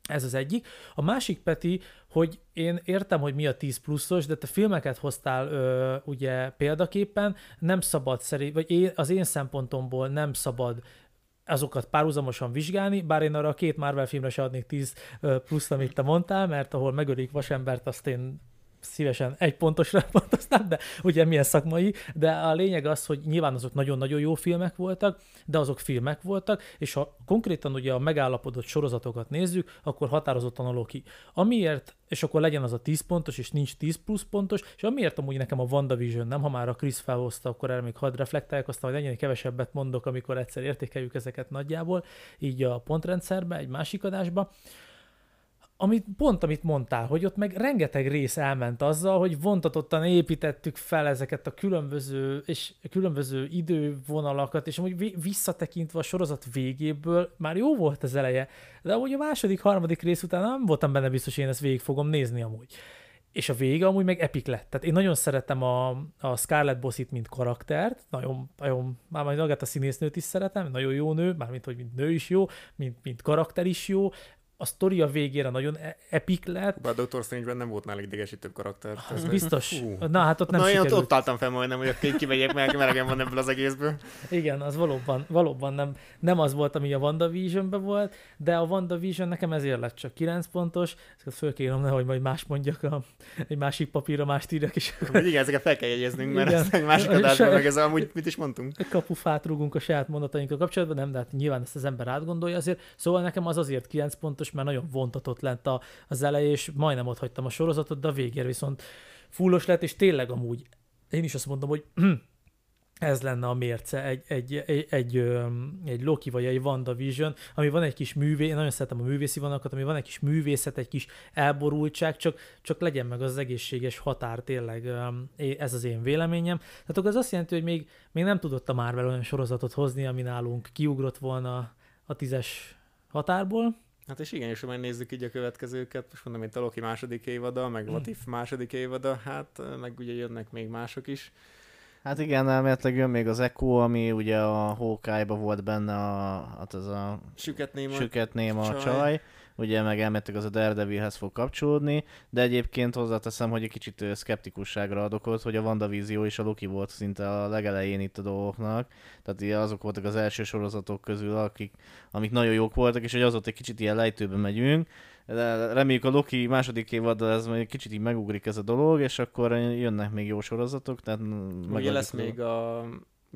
S1: ez az egyik. A másik, Peti, hogy én értem, hogy mi a 10 pluszos, de te filmeket hoztál ö, ugye példaképpen, nem szabad szerint, vagy én, az én szempontomból nem szabad azokat párhuzamosan vizsgálni, bár én arra a két Marvel filmre se adnék 10 plusz, amit te mondtál, mert ahol megölik vasembert, azt én szívesen egy pontosra pontoztam, de ugye milyen szakmai, de a lényeg az, hogy nyilván azok nagyon-nagyon jó filmek voltak, de azok filmek voltak, és ha konkrétan ugye a megállapodott sorozatokat nézzük, akkor határozottan a Loki. Amiért, és akkor legyen az a 10 pontos, és nincs 10 plusz pontos, és amiért amúgy nekem a WandaVision nem, ha már a Chris felhozta, akkor erre még hadd reflektálják, aztán hogy ennyire kevesebbet mondok, amikor egyszer értékeljük ezeket nagyjából, így a pontrendszerbe, egy másik adásba amit pont amit mondtál, hogy ott meg rengeteg rész elment azzal, hogy vontatottan építettük fel ezeket a különböző és különböző idővonalakat, és amúgy visszatekintve a sorozat végéből már jó volt az eleje, de amúgy a második, harmadik rész után nem voltam benne biztos, hogy én ezt végig fogom nézni amúgy. És a vége amúgy meg epic lett. Tehát én nagyon szeretem a, a Scarlett Bossit, mint karaktert, nagyon, nagyon már majd magát a színésznőt is szeretem, nagyon jó nő, mármint, hogy mint nő is jó, mint, mint karakter is jó, a sztori a végére nagyon e- epik lett.
S3: Bár Doctor Strange-ben nem volt nála idegesítőbb karakter.
S1: Az biztos. Hú. Na hát ott nem
S3: Na,
S1: sikerült.
S3: én ott, ott álltam fel majdnem, hogy kimegyek, mert melegen van ebből az egészből.
S1: Igen, az valóban, valóban nem, nem az volt, ami a WandaVision-ben volt, de a WandaVision nekem ezért lett csak 9 pontos, ezt fölkérem, nehogy majd más mondjak, a, egy másik papírra mást írjak is.
S3: igen, ezeket fel kell jegyeznünk, mert igen. ezt egy másik adásban meg ez amúgy mit is mondtunk.
S1: Kapufát rúgunk a saját mondatainkkal kapcsolatban, nem, de hát nyilván ezt az ember átgondolja azért. Szóval nekem az azért 9 pontos, fontos, mert nagyon vontatott lent a, az eleje, és majdnem ott hagytam a sorozatot, de a végére viszont fullos lett, és tényleg amúgy én is azt mondom, hogy ez lenne a mérce, egy, egy, egy, egy, egy Loki vagy egy WandaVision, ami van egy kis művé, én nagyon szeretem a művészi vonalakat, ami van egy kis művészet, egy kis elborultság, csak, csak legyen meg az egészséges határ, tényleg ez az én véleményem. Tehát akkor az azt jelenti, hogy még, még nem tudott a Marvel olyan sorozatot hozni, ami nálunk kiugrott volna a tízes határból,
S3: Hát és igen, és ha megnézzük így a következőket, most mondom, mint a Loki második évada, meg What If második évada, hát meg ugye jönnek még mások is.
S2: Hát igen, elméletileg jön még az Echo, ami ugye a hawkeye volt benne, a, hát az a
S3: Süket Néma,
S2: Süket Néma csaj. csaj. Ugye meg elmettek az a Daredevilhez fog kapcsolódni, de egyébként hozzáteszem, hogy egy kicsit szkeptikusságra adok ott, hogy a WandaVision és a Loki volt szinte a legelején itt a dolgoknak, tehát azok voltak az első sorozatok közül, akik, amik nagyon jók voltak, és hogy az ott egy kicsit ilyen lejtőbe megyünk, de reméljük a Loki második évaddal ez egy kicsit így megugrik ez a dolog, és akkor jönnek még jó sorozatok, tehát
S3: Ugye lesz még a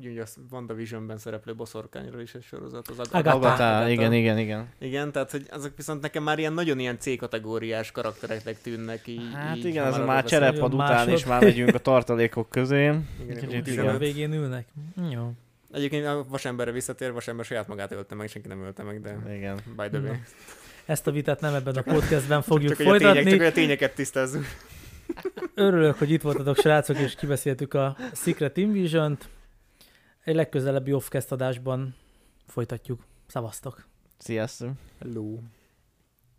S3: ugye a WandaVisionben szereplő boszorkányról is egy sorozat, az
S1: Agatha.
S2: Agatha,
S3: Agatha.
S2: igen, igen, igen.
S3: Igen, tehát hogy azok viszont nekem már ilyen nagyon ilyen C-kategóriás karaktereknek tűnnek így.
S2: Hát
S3: így,
S2: igen, ez
S3: arról
S2: már
S3: beszélünk.
S2: cserepad után is már megyünk a tartalékok közé.
S3: Igen,
S2: Kicsit
S3: úgy
S2: igen.
S1: A
S3: 15.
S1: végén ülnek. Jó.
S3: Egyébként a vasemberre visszatér, vasember saját magát ölte meg, senki nem ölte meg, de
S2: Igen.
S3: by the way.
S1: Ezt a vitát nem ebben a podcastben fogjuk
S3: Csak, hogy a tények,
S1: folytatni.
S3: csak hogy a tényeket tisztázzuk.
S1: Örülök, hogy itt voltatok, srácok, és kibeszéltük a Secret Invision-t. Egy legközelebbi off adásban folytatjuk. Szavaztok!
S2: Sziasztok!
S3: Hello.